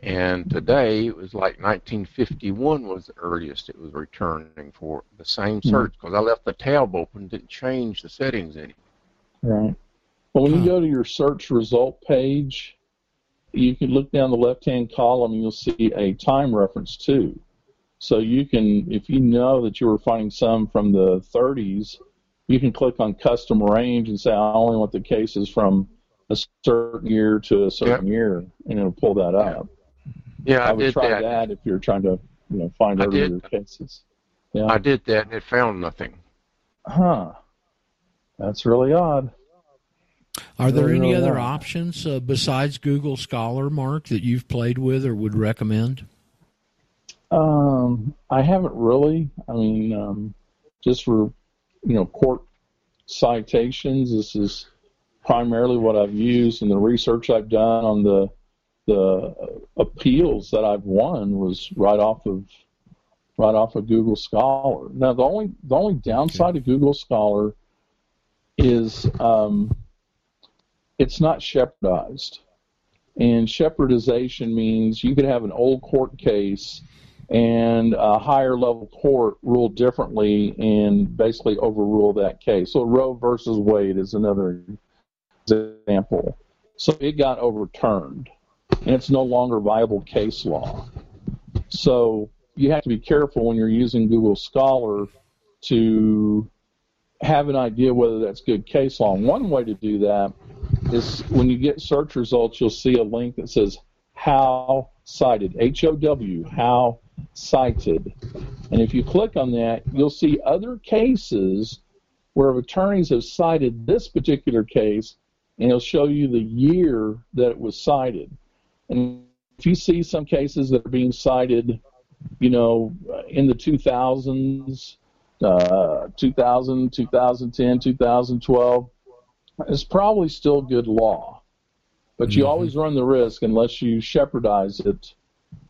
And today it was like 1951 was the earliest it was returning for the same
Hmm.
search because I left the tab open, didn't change the settings any.
Right. Well, when you go to your search result page, you can look down the left-hand column and you'll see a time reference too. So you can, if you know that you were finding some from the 30s, you can click on custom range and say, I only want the cases from a certain year to a certain year, and it'll pull that up.
Yeah, I
I would
did
try
that.
that. if you're trying to, you know, find
I
earlier
did.
cases. Yeah.
I did that and it found nothing.
Huh. That's really odd.
Are there
Really,
any
really
other
odd.
options uh, besides Google Scholar, Mark, that you've played with or would recommend?
Um, I haven't really. I mean, um, just for you know court citations, this is primarily what I've used, and the research I've done on the the appeals that I've won was right off of right off of Google Scholar. Now, the only the only downside of Google Scholar is um, it's not shepardized. And shepardization means you could have an old court case and a higher level court rule differently and basically overrule that case. So Roe versus Wade is another example. So it got overturned and it's no longer viable case law. So you have to be careful when you're using Google Scholar to have an idea whether that's good case law. And one way to do that is when you get search results, you'll see a link that says how cited, H O W, how cited. And if you click on that, you'll see other cases where attorneys have cited this particular case, and it'll show you the year that it was cited. And if you see some cases that are being cited, you know, in the 2000s, uh, 2000, 2010, 2012, it's probably still good law. But you always run the risk, unless you shepardize it,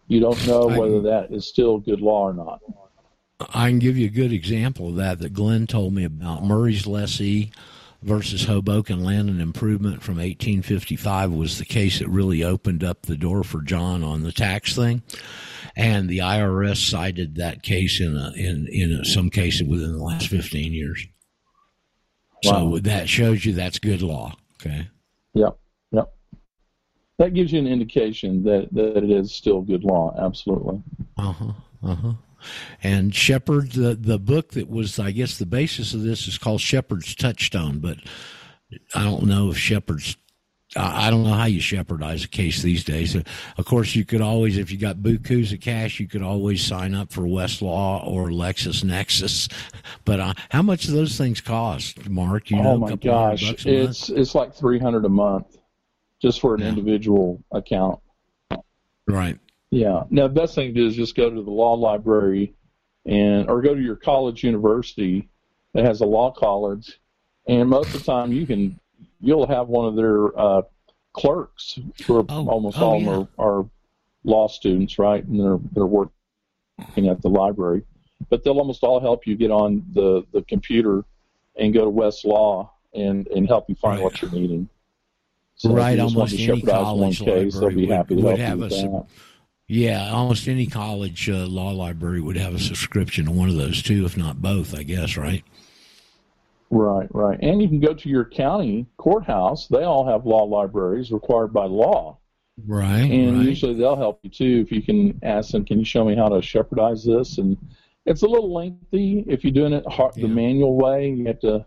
you don't know whether that is still good law or not.
I can give you a good example of that that Glenn told me about. Murray's Lessee versus Hoboken Land and Improvement from 1855 was the case that really opened up the door for John on the tax thing. And the IRS cited that case in a, in in a, some cases within the last 15 years.
Wow.
So that shows you that's good law. Okay.
Yep, yep. That gives you an indication that, that it is still good law, absolutely.
Uh huh. Uh huh. And Shepherd, the the book that was, I guess, the basis of this is called Sheppard's Touchstone. But I don't know if Shepherd's. I don't know how you shepardize a case these days. Of course, you could always, if you got bukus of cash, you could always sign up for Westlaw or LexisNexis. [laughs] But uh, how much do those things cost, Mark? You know,
oh my gosh,
bucks a month?
it's it's like three hundred a month, just for an individual account.
Right.
Yeah. Now, the best thing to do is just go to the law library, and or go to your college university that has a law college, and most of the time you can you'll have one of their uh, clerks who are almost
oh,
all
yeah.
are, are law students, right? And they're they're working at the library, but they'll almost all help you get on the the computer and go to Westlaw and and help you find what you're needing. So
right,
you just want
almost any college
case, they'll
library
be
would,
happy to
would
help
have
you
a
with
sub-
that.
Yeah, almost any college uh, law library would have a subscription to one of those two, if not both. I guess, right?
Right, right. And you can go to your county courthouse. They all have law libraries required by law.
Right,
And
right.
usually they'll help you too if you can ask them, can you show me how to shepardize this? And it's a little lengthy if you're doing it har the manual way. You have to,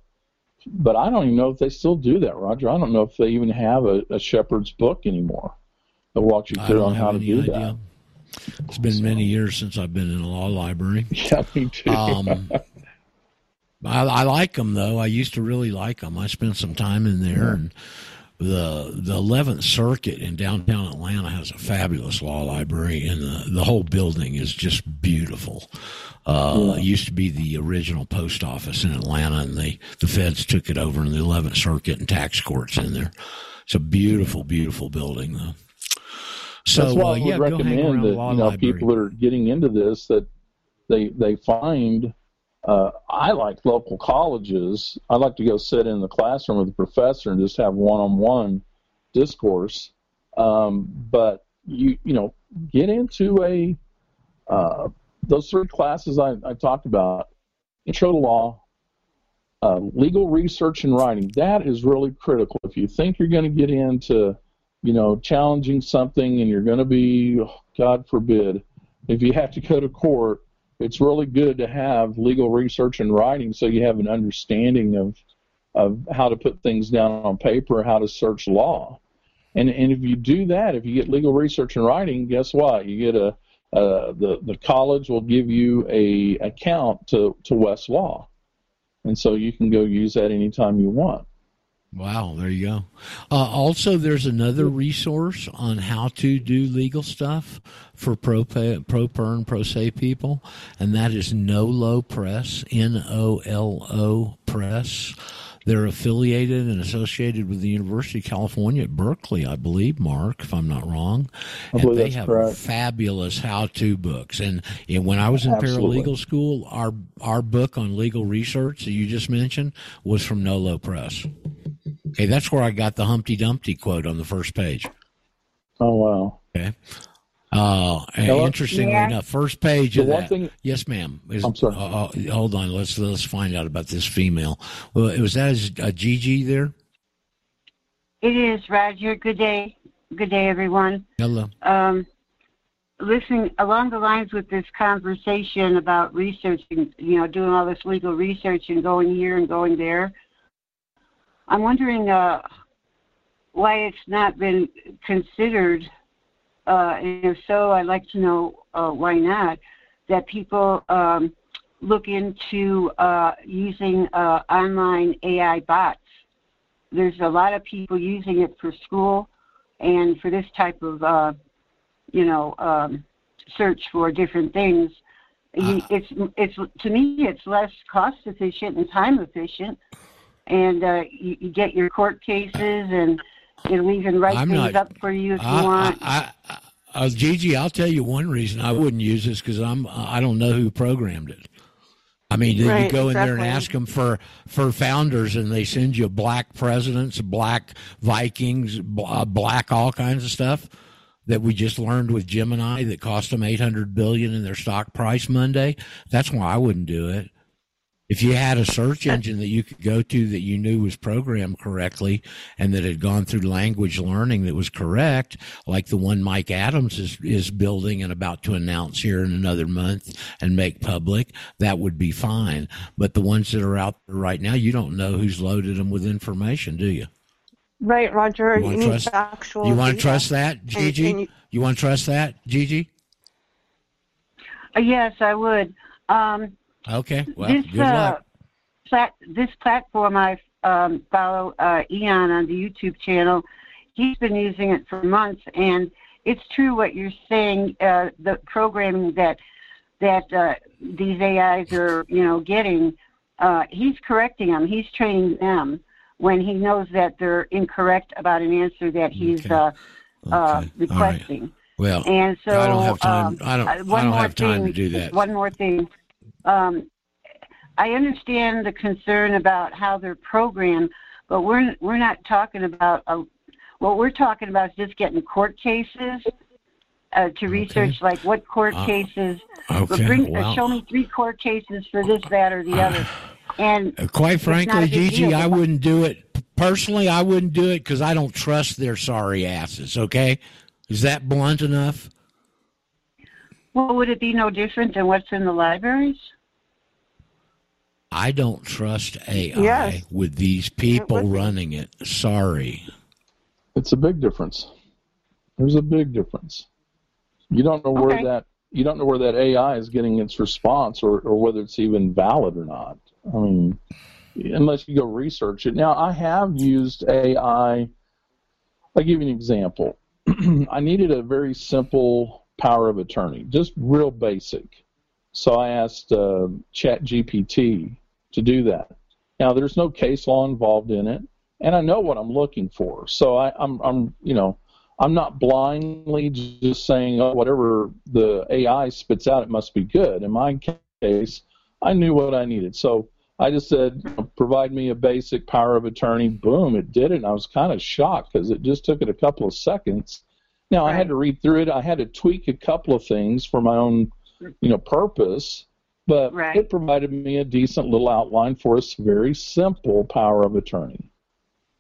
but I don't even know if they still do that, Roger. I don't know if they even have a, a shepherd's book anymore that walks you through on how to do
any
that.
It's been many years since I've been in a law library. [laughs]
Yeah, me too.
Um, I, I like them though. I used to really like them. I spent some time in there, and the the Eleventh Circuit in downtown Atlanta has a fabulous law library, and the the whole building is just beautiful. Uh,
Yeah.
It used to be the original post office in Atlanta, and they the feds took it over, and the Eleventh Circuit and tax courts in there. It's a beautiful, beautiful building though. So
That's why
uh,
I would
yeah,
recommend that you know
library.
people that are getting into this that they they find. Uh, I like local colleges. I like to go sit in the classroom with the professor and just have one-on-one discourse. Um, but you you know get into a uh, those three classes I, I talked about: intro to law, uh, legal research and writing. That is really critical. If you think you're going to get into you know challenging something and you're going to be, oh, God forbid, if you have to go to court, it's really good to have legal research and writing so you have an understanding of of how to put things down on paper, how to search law. And and if you do that, if you get legal research and writing, guess what? You get a uh, the the college will give you a account to to Westlaw, and so you can go use that anytime you want.
Wow, there you go. Uh, also, there's another resource on how to do legal stuff for pro pro per and pro se people, and that is Nolo Press, N O L O Press. They're affiliated and associated with the University of California at Berkeley, I believe, Mark, if I'm not wrong. And they have
correct.
fabulous how-to books. And, and when I was in
Absolutely.
paralegal school, our our book on legal research that you just mentioned was from Nolo Press. Okay, that's where I got the Humpty Dumpty quote on the first page.
Oh wow.
Okay. Uh, and
Hello?
interestingly
Yeah.
enough, first page
The
of that.
thing-
yes, ma'am. Is,
I'm sorry.
Uh, uh, hold on. Let's let's find out about this female. Well, was that as a Gigi there.
It is, Roger. Good day. Good day, everyone.
Hello.
Um, listening along the lines with this conversation about researching, you know, doing all this legal research and going here and going there, I'm wondering uh, why it's not been considered, uh, and if so, I'd like to know uh, why not, that people um, look into uh, using uh, online AI bots there's a lot of people using it for school and for this type of uh, you know um, search for different things. You, it's it's to me it's less cost efficient and time efficient, and uh, you, you get your court cases and it'll even write
I'm
things
not-
up for you if you want.
I, I, uh, Gigi, I'll tell you one reason I wouldn't use this because I'm I don't know who programmed it. I mean, you
Right,
go in there and ask them for for founders, and they send you black presidents, black Vikings, uh, black all kinds of stuff that we just learned with Gemini that cost them eight hundred billion in their stock price Monday. That's why I wouldn't do it. If you had a search engine that you could go to that you knew was programmed correctly and that had gone through language learning that was correct, like the one Mike Adams is, is building and about to announce here in another month and make public, that would be fine. But the ones that are out there right now, you don't know who's loaded them with information, do you?
Right, Roger.
You trust-
factual.
You want to trust that,
And-
Gigi?
and you-
you want to trust that, Gigi?
Uh, yes, I would. Um,
Okay. Well,
this
good
uh,
luck.
plat- this platform I um, follow uh, Eon on the YouTube channel. He's been using it for months, and it's true what you're saying. Uh, the programming that that uh, these AIs are, you know, getting, uh, he's correcting them. He's training them when he knows that they're incorrect about an answer that he's uh, uh, requesting.
Well,
And so
I don't have time.
um,
I don't.
uh,
I don't have time to do that.
One more thing. Um, I understand the concern about how they're programmed, but we're we're not talking about a, what we're talking about is just getting court cases uh, to research like what court
Uh,
cases.
okay,
bring, uh, show me three court cases for this, that, or the other. And
Uh, Quite
it's not a
frankly, Gigi,
deal.
I wouldn't do it. Personally, I wouldn't do it because I don't trust their sorry asses. Okay, is that blunt enough?
Well, would it be no different than what's in the libraries?
I don't trust AI
Yes.
with these people running it. Sorry.
It's a big difference. There's a big difference. You don't know where
Okay.
that you don't know where that AI is getting its response or, or whether it's even valid or not. I mean, unless you go research it. Now, I have used AI. I'll give you an example. [clears throat] I needed a very simple power of attorney, just real basic. So I asked uh, ChatGPT to do that. Now, there's no case law involved in it, and I know what I'm looking for. So I, I'm, I'm, you know, I'm not blindly just saying, oh, whatever the AI spits out, it must be good. In my case, I knew what I needed. So I just said, provide me a basic power of attorney. Boom, it did it. And I was kind of shocked because it just took it a couple of seconds. Now I had to read through it. I had to tweak a couple of things for my own, you know, purpose, but
Right.
it provided me a decent little outline for a very simple power of attorney.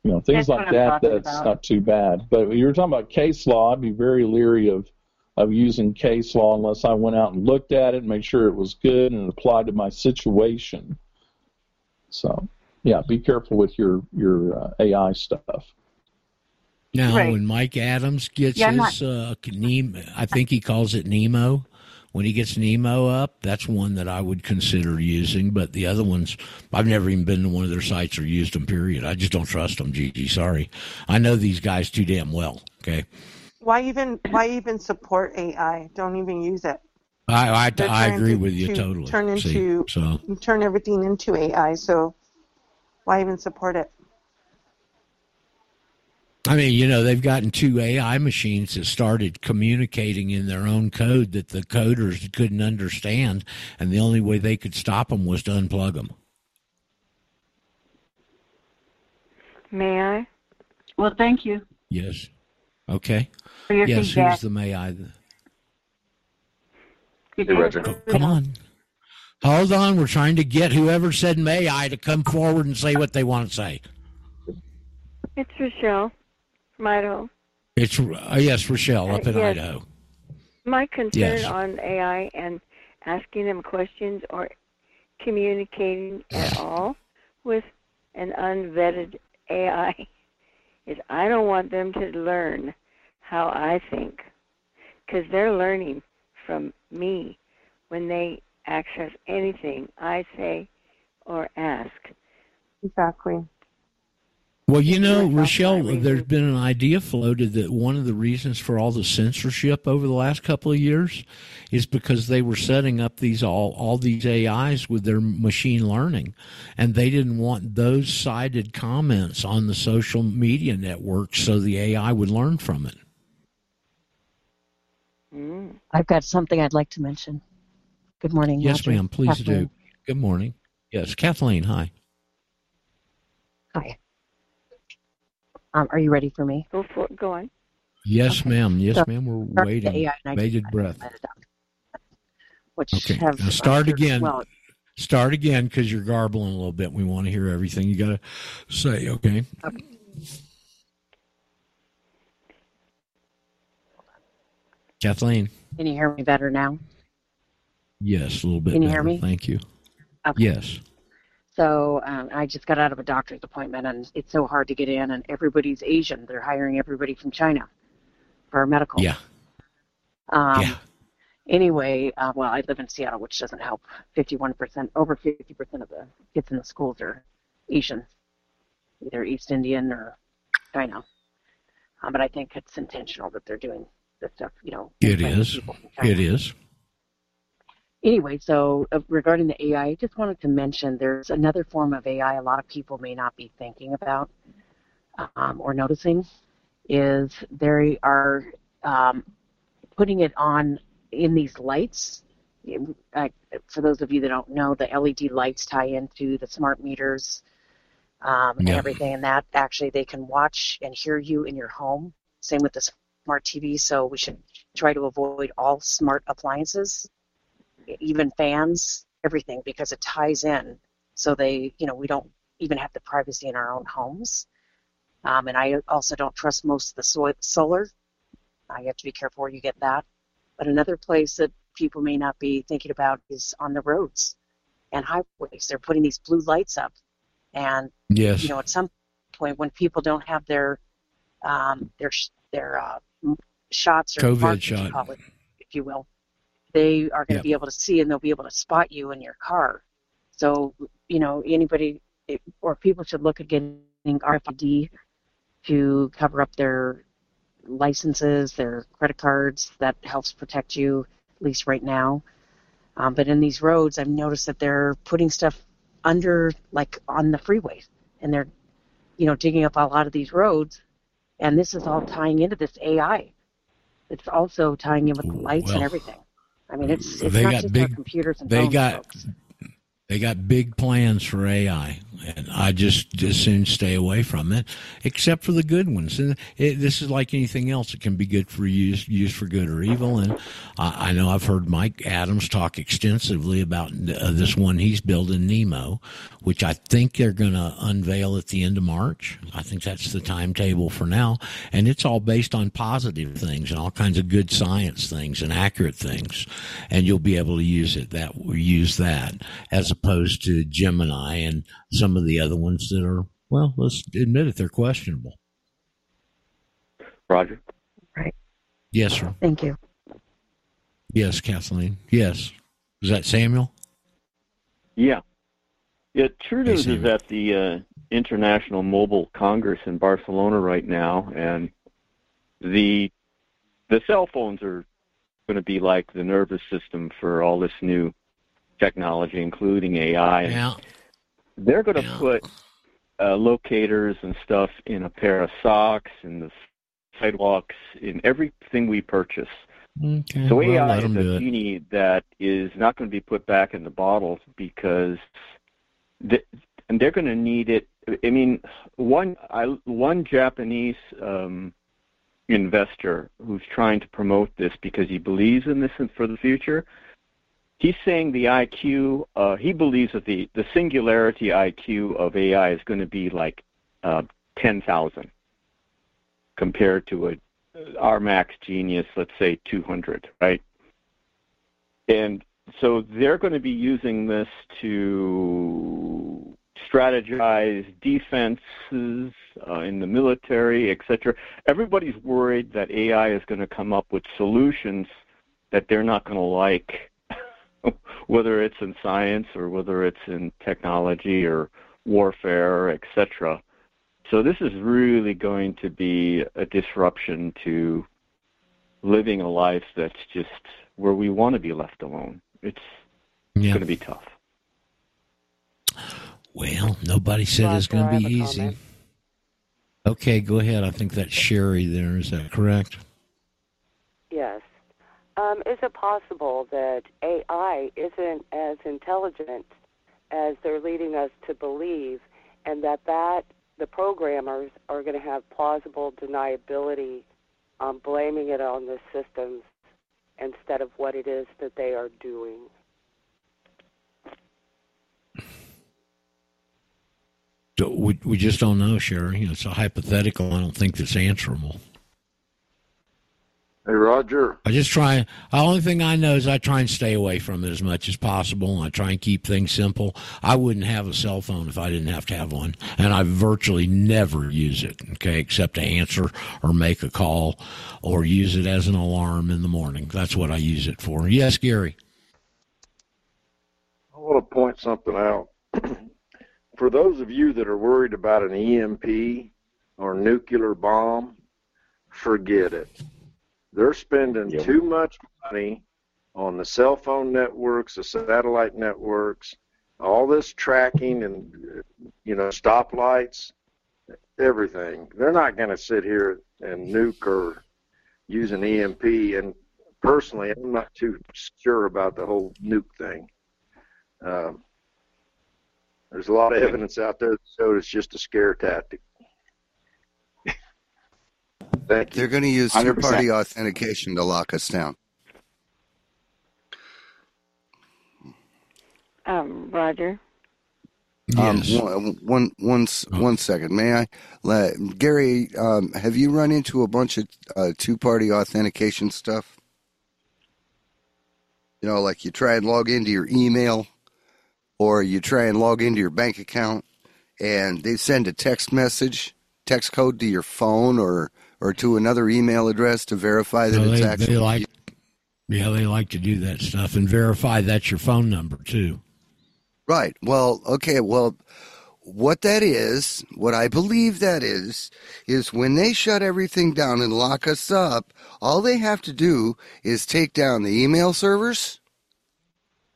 You know, things
That's
like that. That's
about.
not too bad. But you were talking about case law, I'd be very leery of of using case law unless I went out and looked at it, and made sure it was good and it applied to my situation. So, yeah, be careful with your your uh, AI stuff.
Now,
Right.
when Mike Adams gets
Yeah, I'm
his, uh, Nemo, I think he calls it Nemo. When he gets Nemo up, that's one that I would consider using. But the other ones, I've never even been to one of their sites or used them. Period. I just don't trust them. Gigi, sorry. I know these guys too damn well. Okay,
Why even why even support AI? Don't even use it.
I I, I agree
to-
with you
to
totally.
Turn
See,
into
so
turn everything into AI. So why even support it?
I mean, you know, they've gotten two AI machines that started communicating in their own code that the coders couldn't understand, and the only way they could stop them was to unplug them.
May I? Well, thank you.
Yes. Okay.
For your
yes.
feedback.
Who's the may I?
Hey,
Roger.
Come on. Hold on. We're trying to get whoever said may I to come forward and say what they want to say.
It's Rochelle from Idaho.
It's uh, yes, Rochelle up in
Yes.
Idaho.
My concern
Yes.
on AI and asking them questions or communicating at [sighs] all with an unvetted AI is I don't want them to learn how I think because they're learning from me when they access anything I say or ask.
Exactly.
Well, you know, Rochelle, there's been an idea floated that one of the reasons for all the censorship over the last couple of years is because they were setting up these all all these AIs with their machine learning, and they didn't want those cited comments on the social media networks, so the AI would learn from it. Mm.
I've got something I'd like to mention. Good morning.
Yes,
Roger.
ma'am. Please
Kathleen.
do. Good morning. Yes, Kathleen. Hi.
Hi. Um, are you ready for me?
Go for go on.
Yes, ma'am. Yes,
So,
ma'am. We're
start with the
waiting.
I
Bated
just-
breath.
Which
Okay.
have
Now start
uh,
again.
Well,
Start again because you're garbling a little bit. We want to hear everything you got to say. Okay. Kathleen.
can you hear me better now?
Yes, a little bit.
Can you
better.
hear me?
Thank you.
Okay.
Yes.
So um, I just got out of a doctor's appointment, and it's so hard to get in, and everybody's Asian. They're hiring everybody from China for medical.
Yeah.
Um,
Yeah.
Anyway, uh, well, I live in Seattle, which doesn't help. 51%, over 50% of the kids in the schools are Asian, either East Indian or China. Um, but I think it's intentional that they're doing this stuff, you know.
It is.
people from China.
It is.
Anyway, so uh, regarding the AI, I just wanted to mention there's another form of AI a lot of people may not be thinking about um, or noticing is they are um, putting it on in these lights. Uh, for those of you that don't know, the LED lights tie into the smart meters um, and everything, and that actually they can watch and hear you in your home. Same with the smart TV. So we should try to avoid all smart appliances even fans, everything, because it ties in. So they, you know, we don't even have the privacy in our own homes. Um, and I also don't trust most of the so- solar. Uh, you have to be careful where you get that. But another place that people may not be thinking about is on the roads and highways. They're putting these blue lights up, and
Yes.
you know, at some point when people don't have their um, their their uh, shots or
COVID
markers,
shot.
it, if you will, they are going to
Yep.
be able to see and they'll be able to spot you in your car. So, you know, anybody it- or people should look at getting RFID to cover up their licenses, their credit cards. That helps protect you, at least right now. Um, but in these roads, I've noticed that they're putting stuff under, like on the freeways, and they're, you know, digging up a lot of these roads. And this is all tying into this AI. It's also tying in with the lights and everything. I mean, it's it's
they
not
got big.
computers and
They got.
folks.
They got big plans for AI. And I just as soon stay away from it, except for the good ones. And it, this is like anything else; it can be good for use, used for good or evil. And I, I know I've heard Mike Adams talk extensively about uh, this one he's building, Nemo, which I think they're going to unveil at the end of March. I think that's the timetable for now, and it's all based on positive things and all kinds of good science things and accurate things, and you'll be able to use it that use that as opposed to Gemini and some of the other ones that are well, let's admit it, they're questionable.
Roger.
Right.
Yes, sir.
Thank you.
Yes, Kathleen. Yes. Is that Samuel?
Yeah. Yeah, True
Hey,
News is at the uh, International Mobile Congress in Barcelona right now, and the the cell phones are going to be like the nervous system for all this new technology, including AI.
Yeah.
They're going to put uh, locators and stuff in a pair of socks, in the sidewalks, in everything we purchase.
Okay.
So
well,
AI
let
is a genie that is not going to be put back in the bottle because, th- and they're going to need it. I mean, one I, one Japanese um, investor who's trying to promote this because he believes in this and for the future. He's saying the IQ. Uh, he believes that the the singularity IQ of AI is going to be like uh, ten thousand compared to a our max genius, let's say 200, right? And so they're going to be using this to strategize defenses uh, in the military, etc. Everybody's worried that AI is going to come up with solutions that they're not going to like, [laughs] whether it's in science or whether it's in technology or warfare, etc. So this is really going to be a disruption to living a life that's just where we want to be left alone. It's
Yeah.
going to be tough.
Well, nobody said it's going to be easy.
comment.
Okay, go ahead. I think that's Sherry there. Is that correct?
Yes. Um, is it possible that AI isn't as intelligent as they're leading us to believe, and that that the programmers are going to have plausible deniability, um, blaming it on the systems instead of what it is that they are doing?
So We, we just don't know, Sherry. It's a hypothetical. I don't think that's answerable.
Hey, Roger.
I just try. The only thing I know is I try and stay away from it as much as possible. And I try and keep things simple. I wouldn't have a cell phone if I didn't have to have one, and I virtually never use it. Okay, except to answer or make a call, or use it as an alarm in the morning. That's what I use it for. Yes, Gary.
I want to point something out. [clears throat] For those of you that are worried about an EMP or nuclear bomb, forget it. They're spending too much money on the cell phone networks, the satellite networks, all this tracking and you know stoplights, everything. They're not going to sit here and nuke or use an EMP. And personally, I'm not too sure about the whole nuke thing. Um, there's a lot of evidence out there that shows it's just a scare tactic. Thank
They're going to use
100%.
third-party authentication to lock us down.
Um, Roger.
Um, one, one, one, s- one second, may I? Let, Gary, um, have you run into a bunch of uh, two-party authentication stuff? You know, like you try and log into your email, or you try and log into your bank account, and they send a text message, text code to your phone, or or to another email address to verify that
No,
it's
they,
actually
they like, yeah, they like to do that stuff and verify that's your phone number too.
Right. Well, okay. Well, what that is, what I believe that is, is when they shut everything down and lock us up, all they have to do is take down the email servers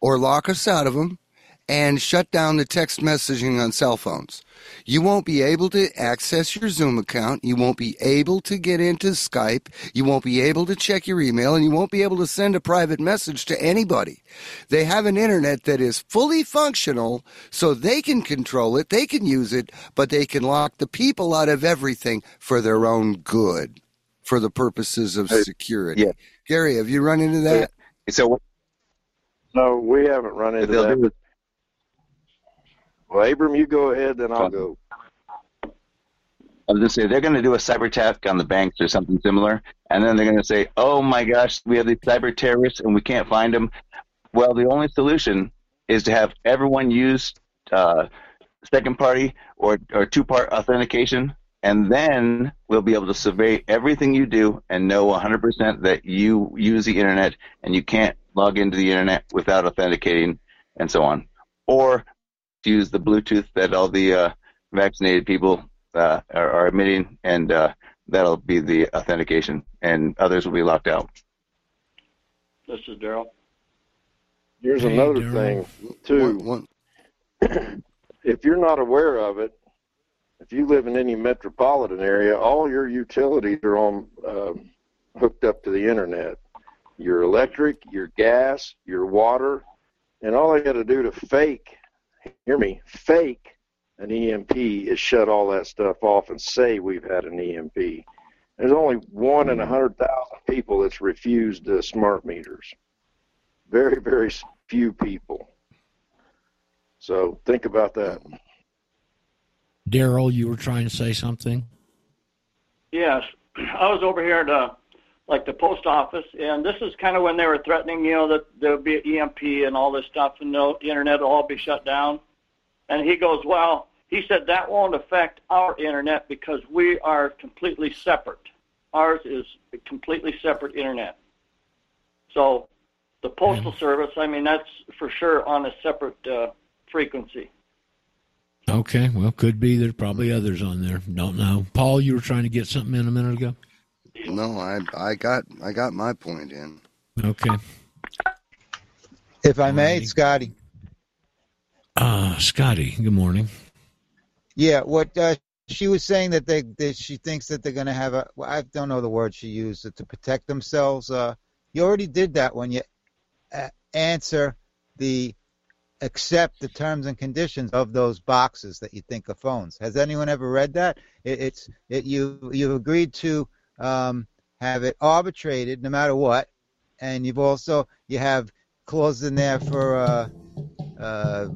or lock us out of them and shut down the text messaging on cell phones. You won't be able to access your Zoom account. You won't be able to get into Skype. You won't be able to check your email and you won't be able to send a private message to anybody. They have an internet that is fully functional so they can control it, they can use it, but they can lock the people out of everything for their own good, for the purposes of security.
yeah.
Gary, have you run into that?
So
No, we haven't run into
they'll
that. Well, Abram, you go ahead, then I'll go.
I was going to say they're going to do a cyber attack on the banks or something similar, and then they're going to say, "Oh my gosh, we have these cyber terrorists and we can't find them." Well, the only solution is to have everyone use uh, second party or or two part authentication, and then we'll be able to survey everything you do and know 100% that you use the internet and you can't log into the internet without authenticating and so on, or use the Bluetooth that all the uh, vaccinated people uh, are, are emitting, and uh, that'll be the authentication, and others will be locked out.
This is Daryl.
Here's
Hey,
another
Daryl.
thing, too. [clears throat] if you're not aware of it, if you live in any metropolitan area, all your utilities are on um hooked up to the internet. Your electric, your gas, your water, and all they got to do to fake, hear me, fake an EMP is shut all that stuff off and say we've had an EMP. There's only one in a hundred thousand people that's refused uh, smart meters. Very, very few people. So think about that.
Daryl, you were trying to say something?
Yes, [clears throat] I was over here at uh, like the post office, and this is kind of when they were threatening, you know, that there'll be an EMP and all this stuff, and the the internet will all be shut down. And he goes, well, he said that won't affect our internet because we are completely separate. Ours is a completely separate internet. So the postal service, I mean, that's for sure on a separate uh, frequency.
Okay, well, could be. There's probably others on there. Don't know. Paul, you were trying to get something in a minute ago.
No, I I got I got my point in.
Okay.
If I may, it's Scotty.
Uh, Scotty, good morning.
Yeah, what uh, she was saying that they that she thinks that they're going to have a. Well, I don't know the word she used to protect themselves. Uh, you already did that when you uh, answer the accept the terms and conditions of those boxes that you think are phones. Has anyone ever read that? It, it's it you you've agreed to um, have it arbitrated no matter what, and you've also you have clauses in there for. Uh, uh,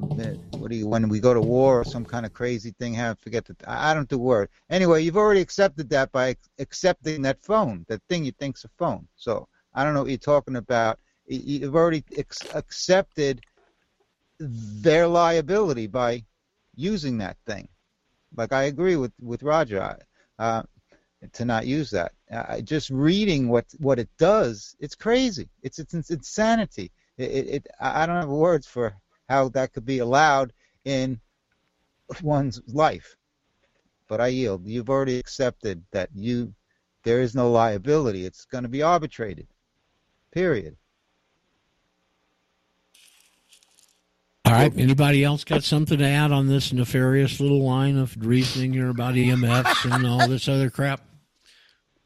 what do you when we go to war or some kind of crazy thing have forget the I I don't do word anyway you've already accepted that by accepting that phone that thing you think's a phone. So I don't know what you're talking about. You've already ex- accepted their liability by using that thing. Like I agree with with Roger. Uh, to not use that uh, just reading what what it does it's crazy it's it's, it's insanity it, it, it I don't have words for how that could be allowed in one's life. But I yield. You've already accepted that you there is no liability. It's going to be arbitrated. Period.
All right. Anybody else got something to add on this nefarious little line of reasoning here about EMFs and all this other crap?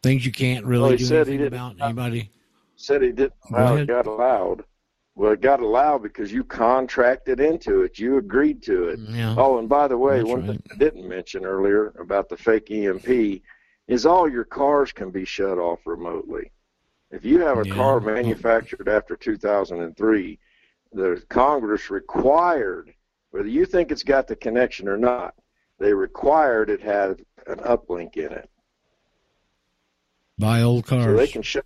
Things you can't really
Well, he
do
said he
anything
didn't-
about. Anybody?
Said he didn't allow it got allowed. Well, it got allowed because you contracted into it. You agreed to it.
Mm, yeah.
Oh, and by the way,
That's
one
right.
thing I didn't mention earlier about the fake EMP is all your cars can be shut off remotely. If you have a car manufactured after 2003, the Congress required, whether you think it's got the connection or not, they required it had an uplink in it.
Buy old cars.
So they can shut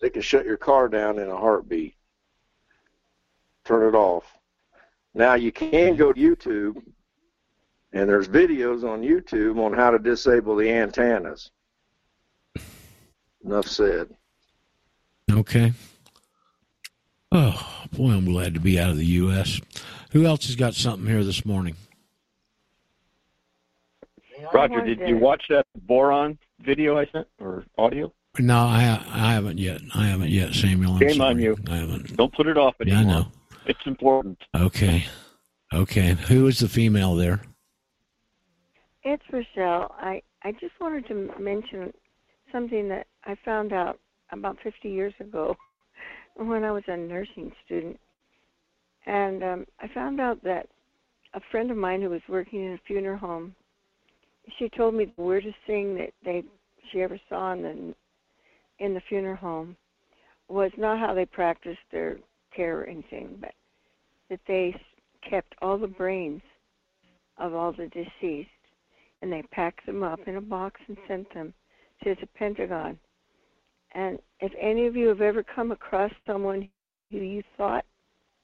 they can shut your car down in a heartbeat. Turn it off. Now you can go to YouTube and there's videos on YouTube on how to disable the antennas. Enough said.
Okay. Oh boy, I'm glad to be out of the U.S. Who else has got something here this morning?
Roger, did you watch that boron video I sent or audio?
No, I I haven't yet. I haven't yet, Samuel. I'm
Shame on you.
I haven't.
Don't put it off
Yeah, I know.
It's important.
Okay. Okay. Who is the female there?
It's Rochelle. I, I just wanted to mention something that I found out about 50 years ago [laughs] when I was a nursing student. And um, I found out that a friend of mine who was working in a funeral home, she told me the weirdest thing that they she ever saw in the in the funeral home was not how they practiced their care or anything, but that they kept all the brains of all the deceased and they packed them up in a box and sent them to the Pentagon. And if any of you have ever come across someone who you thought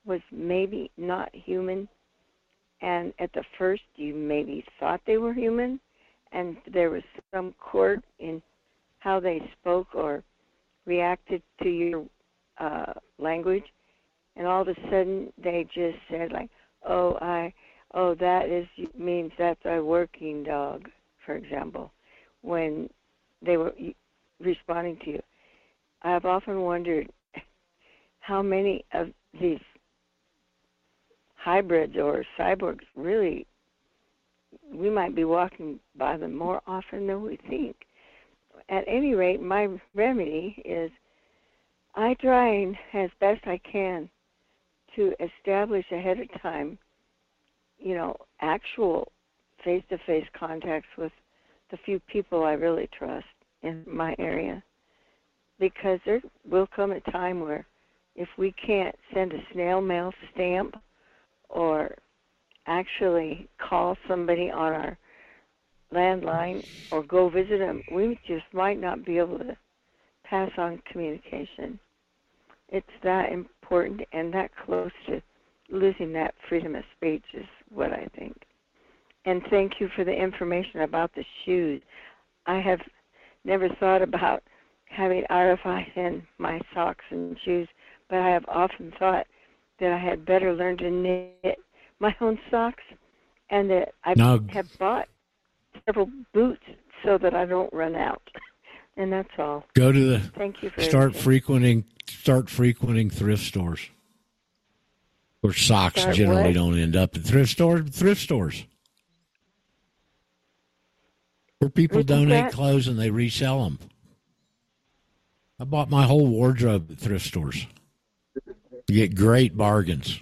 was maybe not human, and at the first you maybe thought they were human, and there was some quirk in how they spoke or reacted to your uh, language, and all of a sudden they just said like, "Oh, I, oh that is means that's a working dog," for example, when they were responding to you. I've often wondered how many of these hybrids or cyborgs really we might be walking by them more often than we think. At any rate, my remedy is I try as best I can to establish ahead of time, you know, actual face to face contacts with the few people I really trust in my area. Because there will come a time where if we can't send a snail mail stamp or actually call somebody on our landline or go visit them, we just might not be able to pass on communication. It's that important and that close to losing that freedom of speech is what I think. And thank you for the information about the shoes. I have never thought about having RFI in my socks and shoes, but I have often thought that I had better learn to knit my own socks and that I
Now-
have bought several boots so that I don't run out. [laughs] And that's all.
Go to the
Thank you for
start
everything.
frequenting start frequenting thrift stores. Where socks
Start
generally
what?
don't end up at thrift stores. Thrift stores. Where people
Repeat
donate
that?
clothes and they resell them. I bought my whole wardrobe at thrift stores. You get great bargains.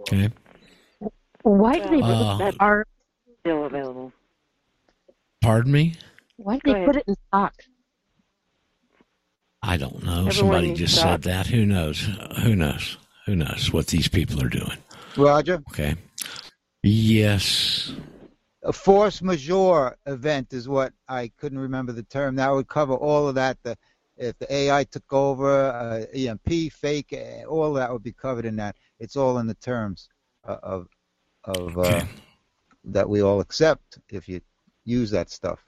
Okay.
Why do they put
Uh,
that are
still available?
Pardon me?
why do
Go
they
ahead.
put it in socks?
I don't know.
Everyone
Somebody just
socks.
said that. Who knows? Who knows? Who knows what these people are doing?
Roger.
Okay. Yes.
A force majeure event is what I couldn't remember the term. That would cover all of that. The if the AI took over, uh, EMP, fake, all that would be covered in that. It's all in the terms uh, of of uh, that we all accept if you use that stuff.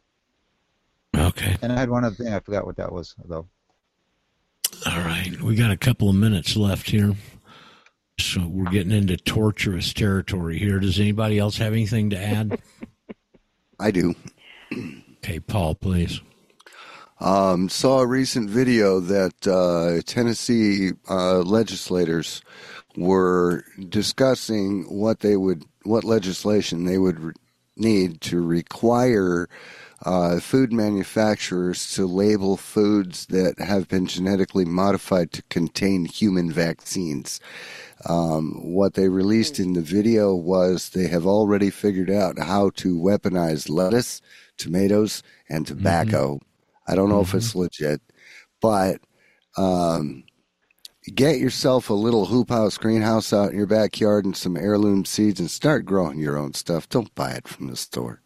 Okay.
And I had one other thing. I forgot what that was though.
All right. We got a couple of minutes left here. So we're getting into torturous territory here. Does anybody else have anything to add?
I do.
Okay, Paul, please.
Um, saw a recent video that uh, Tennessee uh, legislators were discussing what they would, what legislation they would re- need to require uh, food manufacturers to label foods that have been genetically modified to contain human vaccines. Um, what they released in the video was they have already figured out how to weaponize lettuce, tomatoes, and tobacco. I don't know if it's legit, but um, get yourself a little hoop house greenhouse out in your backyard and some heirloom seeds and start growing your own stuff. Don't buy it from the store.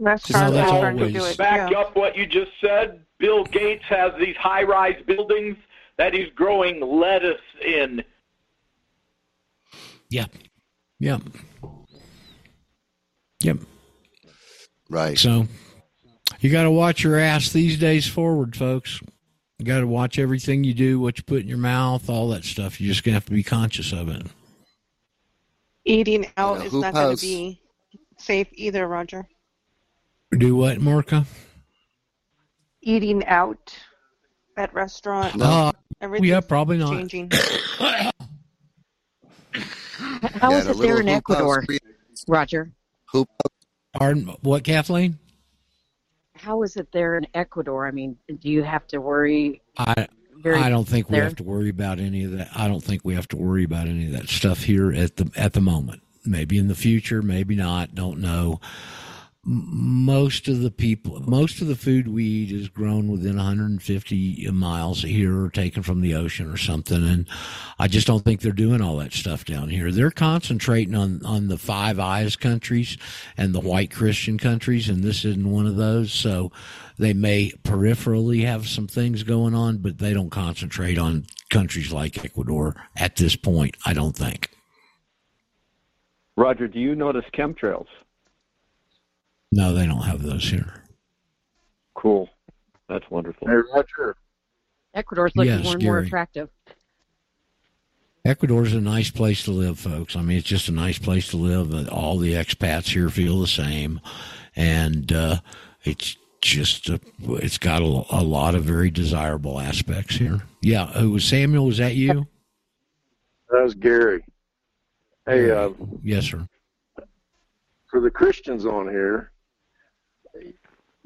Restaurants
that's
are starting to
always-
do it
Back
too.
up what you just said. Bill Gates has these high-rise buildings that he's growing lettuce in.
Yep. Yep. Yep.
Right.
So you got to watch your ass these days forward, folks. You got to watch everything you do, what you put in your mouth, all that stuff. You're just going to have to be conscious of it.
Eating out
Yeah,
is not going to be safe either, Roger.
Do what, Marka?
Eating out at restaurants.
Uh,
everything's
yeah, probably not.
Changing. [coughs]
How
Yeah,
is it there in Ecuador, Roger?
Hoop.
Pardon, what, Kathleen?
How is it there in Ecuador? I mean, do you have to worry?
I
Very
I don't think we have to worry about any of that. I don't think we have to worry about any of that stuff here at the at the moment. Maybe in the future, maybe not. Don't know. Most of the people, most of the food we eat is grown within 150 miles here, or taken from the ocean or something. And I just don't think they're doing all that stuff down here. They're concentrating on on the Five Eyes countries and the white Christian countries, and this isn't one of those. So they may peripherally have some things going on, but they don't concentrate on countries like Ecuador at this point. I don't think.
Roger, do you notice chemtrails?
No, they don't have those here.
Cool. That's wonderful.
Hey, Roger.
Ecuador's looking
Yes,
more and more
Gary.
attractive.
Ecuador's a nice place to live, folks. I mean, it's just a nice place to live. All the expats here feel the same, and uh, it's just a, it's got a, a lot of very desirable aspects here. Yeah, who was Samuel? Was that you?
That was Gary. Hey, uh,
Yes, sir.
for the Christians on here,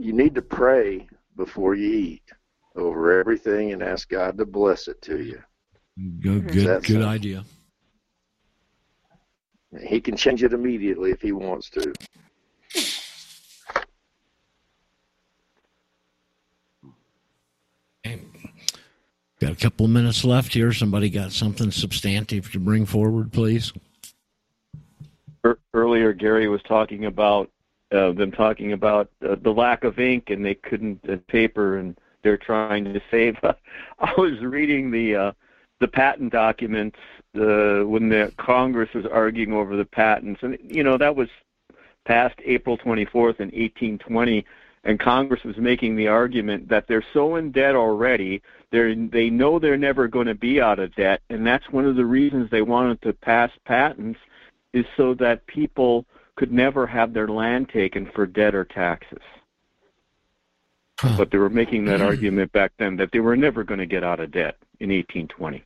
you need to pray before you eat over everything and ask God to bless it to you.
Good, good, good idea.
He can change it immediately if he wants to.
Got a couple of minutes left here. Somebody got something substantive to bring forward, please.
Er- earlier Gary was talking about uh, them talking about uh, the lack of ink and they couldn't uh, paper and they're trying to save. [laughs] I was reading the uh, the patent documents uh, when the Congress was arguing over the patents, and you know that was passed April 24th in 1820, and Congress was making the argument that they're so in debt already, they they know they're never going to be out of debt, and that's one of the reasons they wanted to pass patents is so that people could never have their land taken for debt or taxes. But they were making that argument back then that they were never going to get out of debt in 1820.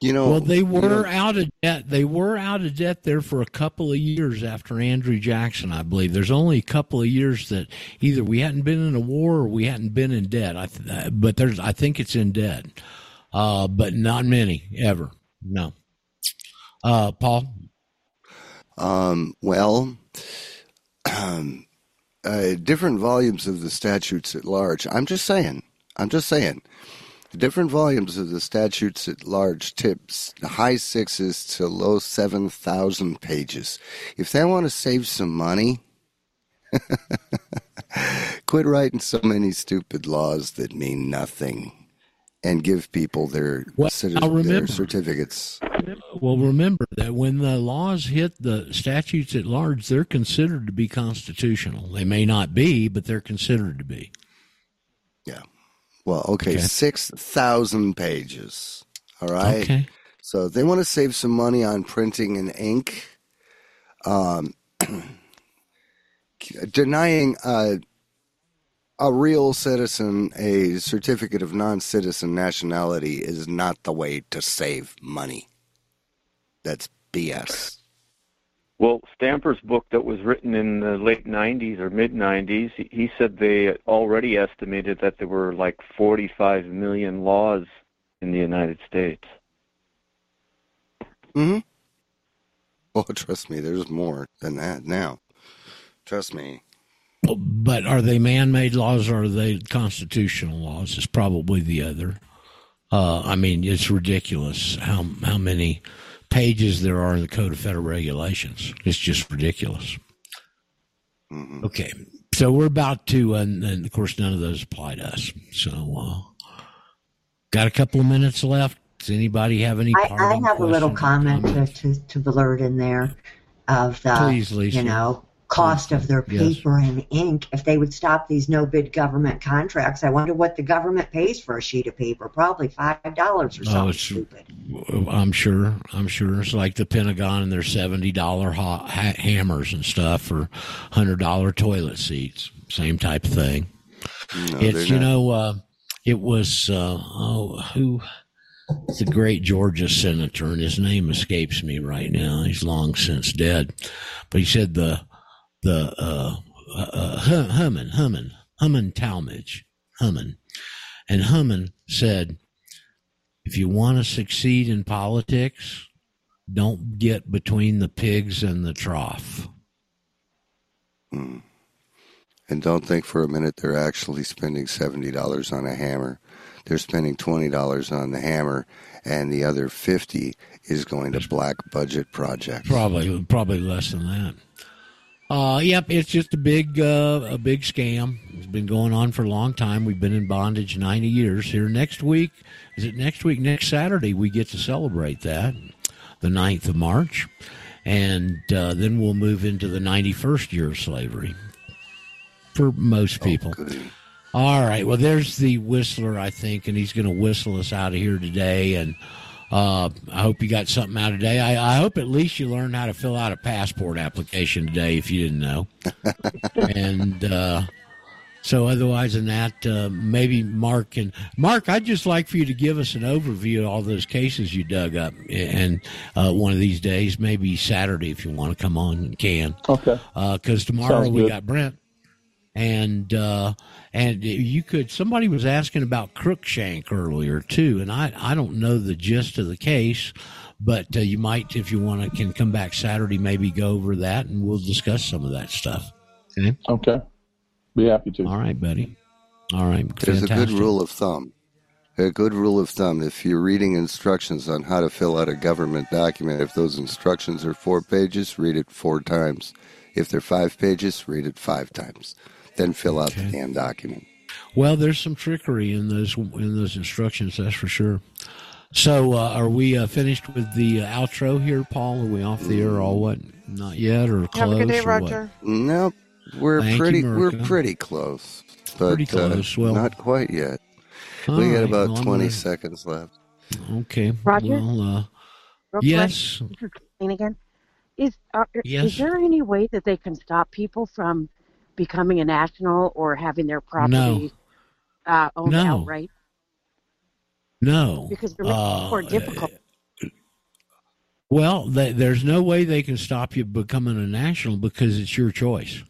You know,
well, they
you
were
know-
out of debt. They were out of debt there for a couple of years after Andrew Jackson, I believe. There's only a couple of years that either we hadn't been in a war or we hadn't been in debt. I th- uh, but there's, I think it's in debt, uh, but not many ever. No. Uh, Paul.
Um, well, um, uh, different volumes of the statutes at large. I'm just saying. I'm just saying. Different volumes of the statutes at large tips high sixes to low seven thousand pages. If they want to save some money, [laughs] quit writing so many stupid laws that mean nothing, and give people their
Well,
citizen, their
remember-
certificates.
Well, remember that when the laws hit the statutes at large, they're considered to be constitutional. They may not be, but they're considered to be.
Yeah. Well, okay,
Okay.
6,000 pages. All right.
Okay.
So they want to save some money on printing and ink. Um, [clears throat] denying a, a real citizen a certificate of non citizen nationality is not the way to save money. That's BS.
Well, Stamper's book that was written in the late 90s or mid 90s, he- he said they already estimated that there were like 45 million laws in the United States.
hmm Well, trust me, there's more than that now. Trust me.
But are they man-made laws or are they constitutional laws? Is probably the other. Uh, I mean, it's ridiculous how how many pages there are in the Code of Federal Regulations. It's just ridiculous. Okay, so we're about to, and, and of course, none of those apply to us. So, uh, got a couple of minutes left. Does anybody have any?
I, I have a little comment to, to, to blurt in there of the,
Please, Lisa.
you know, cost of their
Yes.
paper and ink. If they would stop these no bid government contracts, I wonder what the government pays for a sheet of paper. Probably five dollars or
Oh,
something
it's,
stupid.
I'm sure. I'm sure it's like the Pentagon and their seventy dollar ha- ha- hammers and stuff for hundred dollar toilet seats. Same type of thing.
No,
it's you know, uh, it was uh, oh who the great Georgia senator, and his name escapes me right now. He's long since dead, but he said the the uh, uh, Herman Herman Herman Talmadge Herman, and Herman said, if you want to succeed in politics, don't get between the pigs and the trough.
Mm. And don't think for a minute they're actually spending seventy dollars on a hammer. They're spending twenty dollars on the hammer, and the other fifty is going to black budget projects.
Probably, probably less than that. Uh, yep, it's just a big, uh, a big scam. It's been going on for a long time. We've been in bondage ninety years. Here next week, is it next week? Next Saturday, we get to celebrate that, the 9th of March, and uh, then we'll move into the ninety-first year of slavery for most people.
Oh,
All right. Well, there's the whistler, I think, and he's going to whistle us out of here today. And uh, I hope you got something out today. I, I hope at least you learned how to fill out a passport application today, if you didn't know. [laughs] and uh, so, otherwise than that, uh, maybe Mark and Mark, I'd just like for you to give us an overview of all those cases you dug up, and uh, one of these days, maybe Saturday, if you want to come on, you can.
Okay.
Because tomorrow
Sounds
we
good.
got Brent and uh, and you could somebody was asking about Cruikshank earlier too, and I I don't know the gist of the case, but uh, you might if you want to can come back Saturday maybe go over that and we'll discuss some of that stuff. Okay.
Okay. Be happy to.
All right, buddy. All right.
There's a good rule of thumb. A good rule of thumb. If you're reading instructions on how to fill out a government document, if those instructions are four pages, read it four times. If they're five pages, read it five times. Then fill out the damn document.
Well, there's some trickery in those in those instructions, that's for sure. So, uh, are we uh, finished with the uh, outro here, Paul? Are we off the air or what? Not yet, or close?
Have a good day. Roger.
Nope. We're
Thank
pretty
Mirka.
we're pretty close. But
Pretty close.
Uh,
Well-
not quite yet.
All
we got
right,
about
well,
20
gonna-
seconds left.
Okay.
Roger?
Well, uh,
Real
yes.
quick, this is Christine again. Is are,
Yes.
is there any way that they can stop people from becoming a national or having their property uh, owned
No.
outright?
No.
Because they're making it more
Uh,
difficult.
Well, th there's no way they can stop you becoming a national because it's your choice.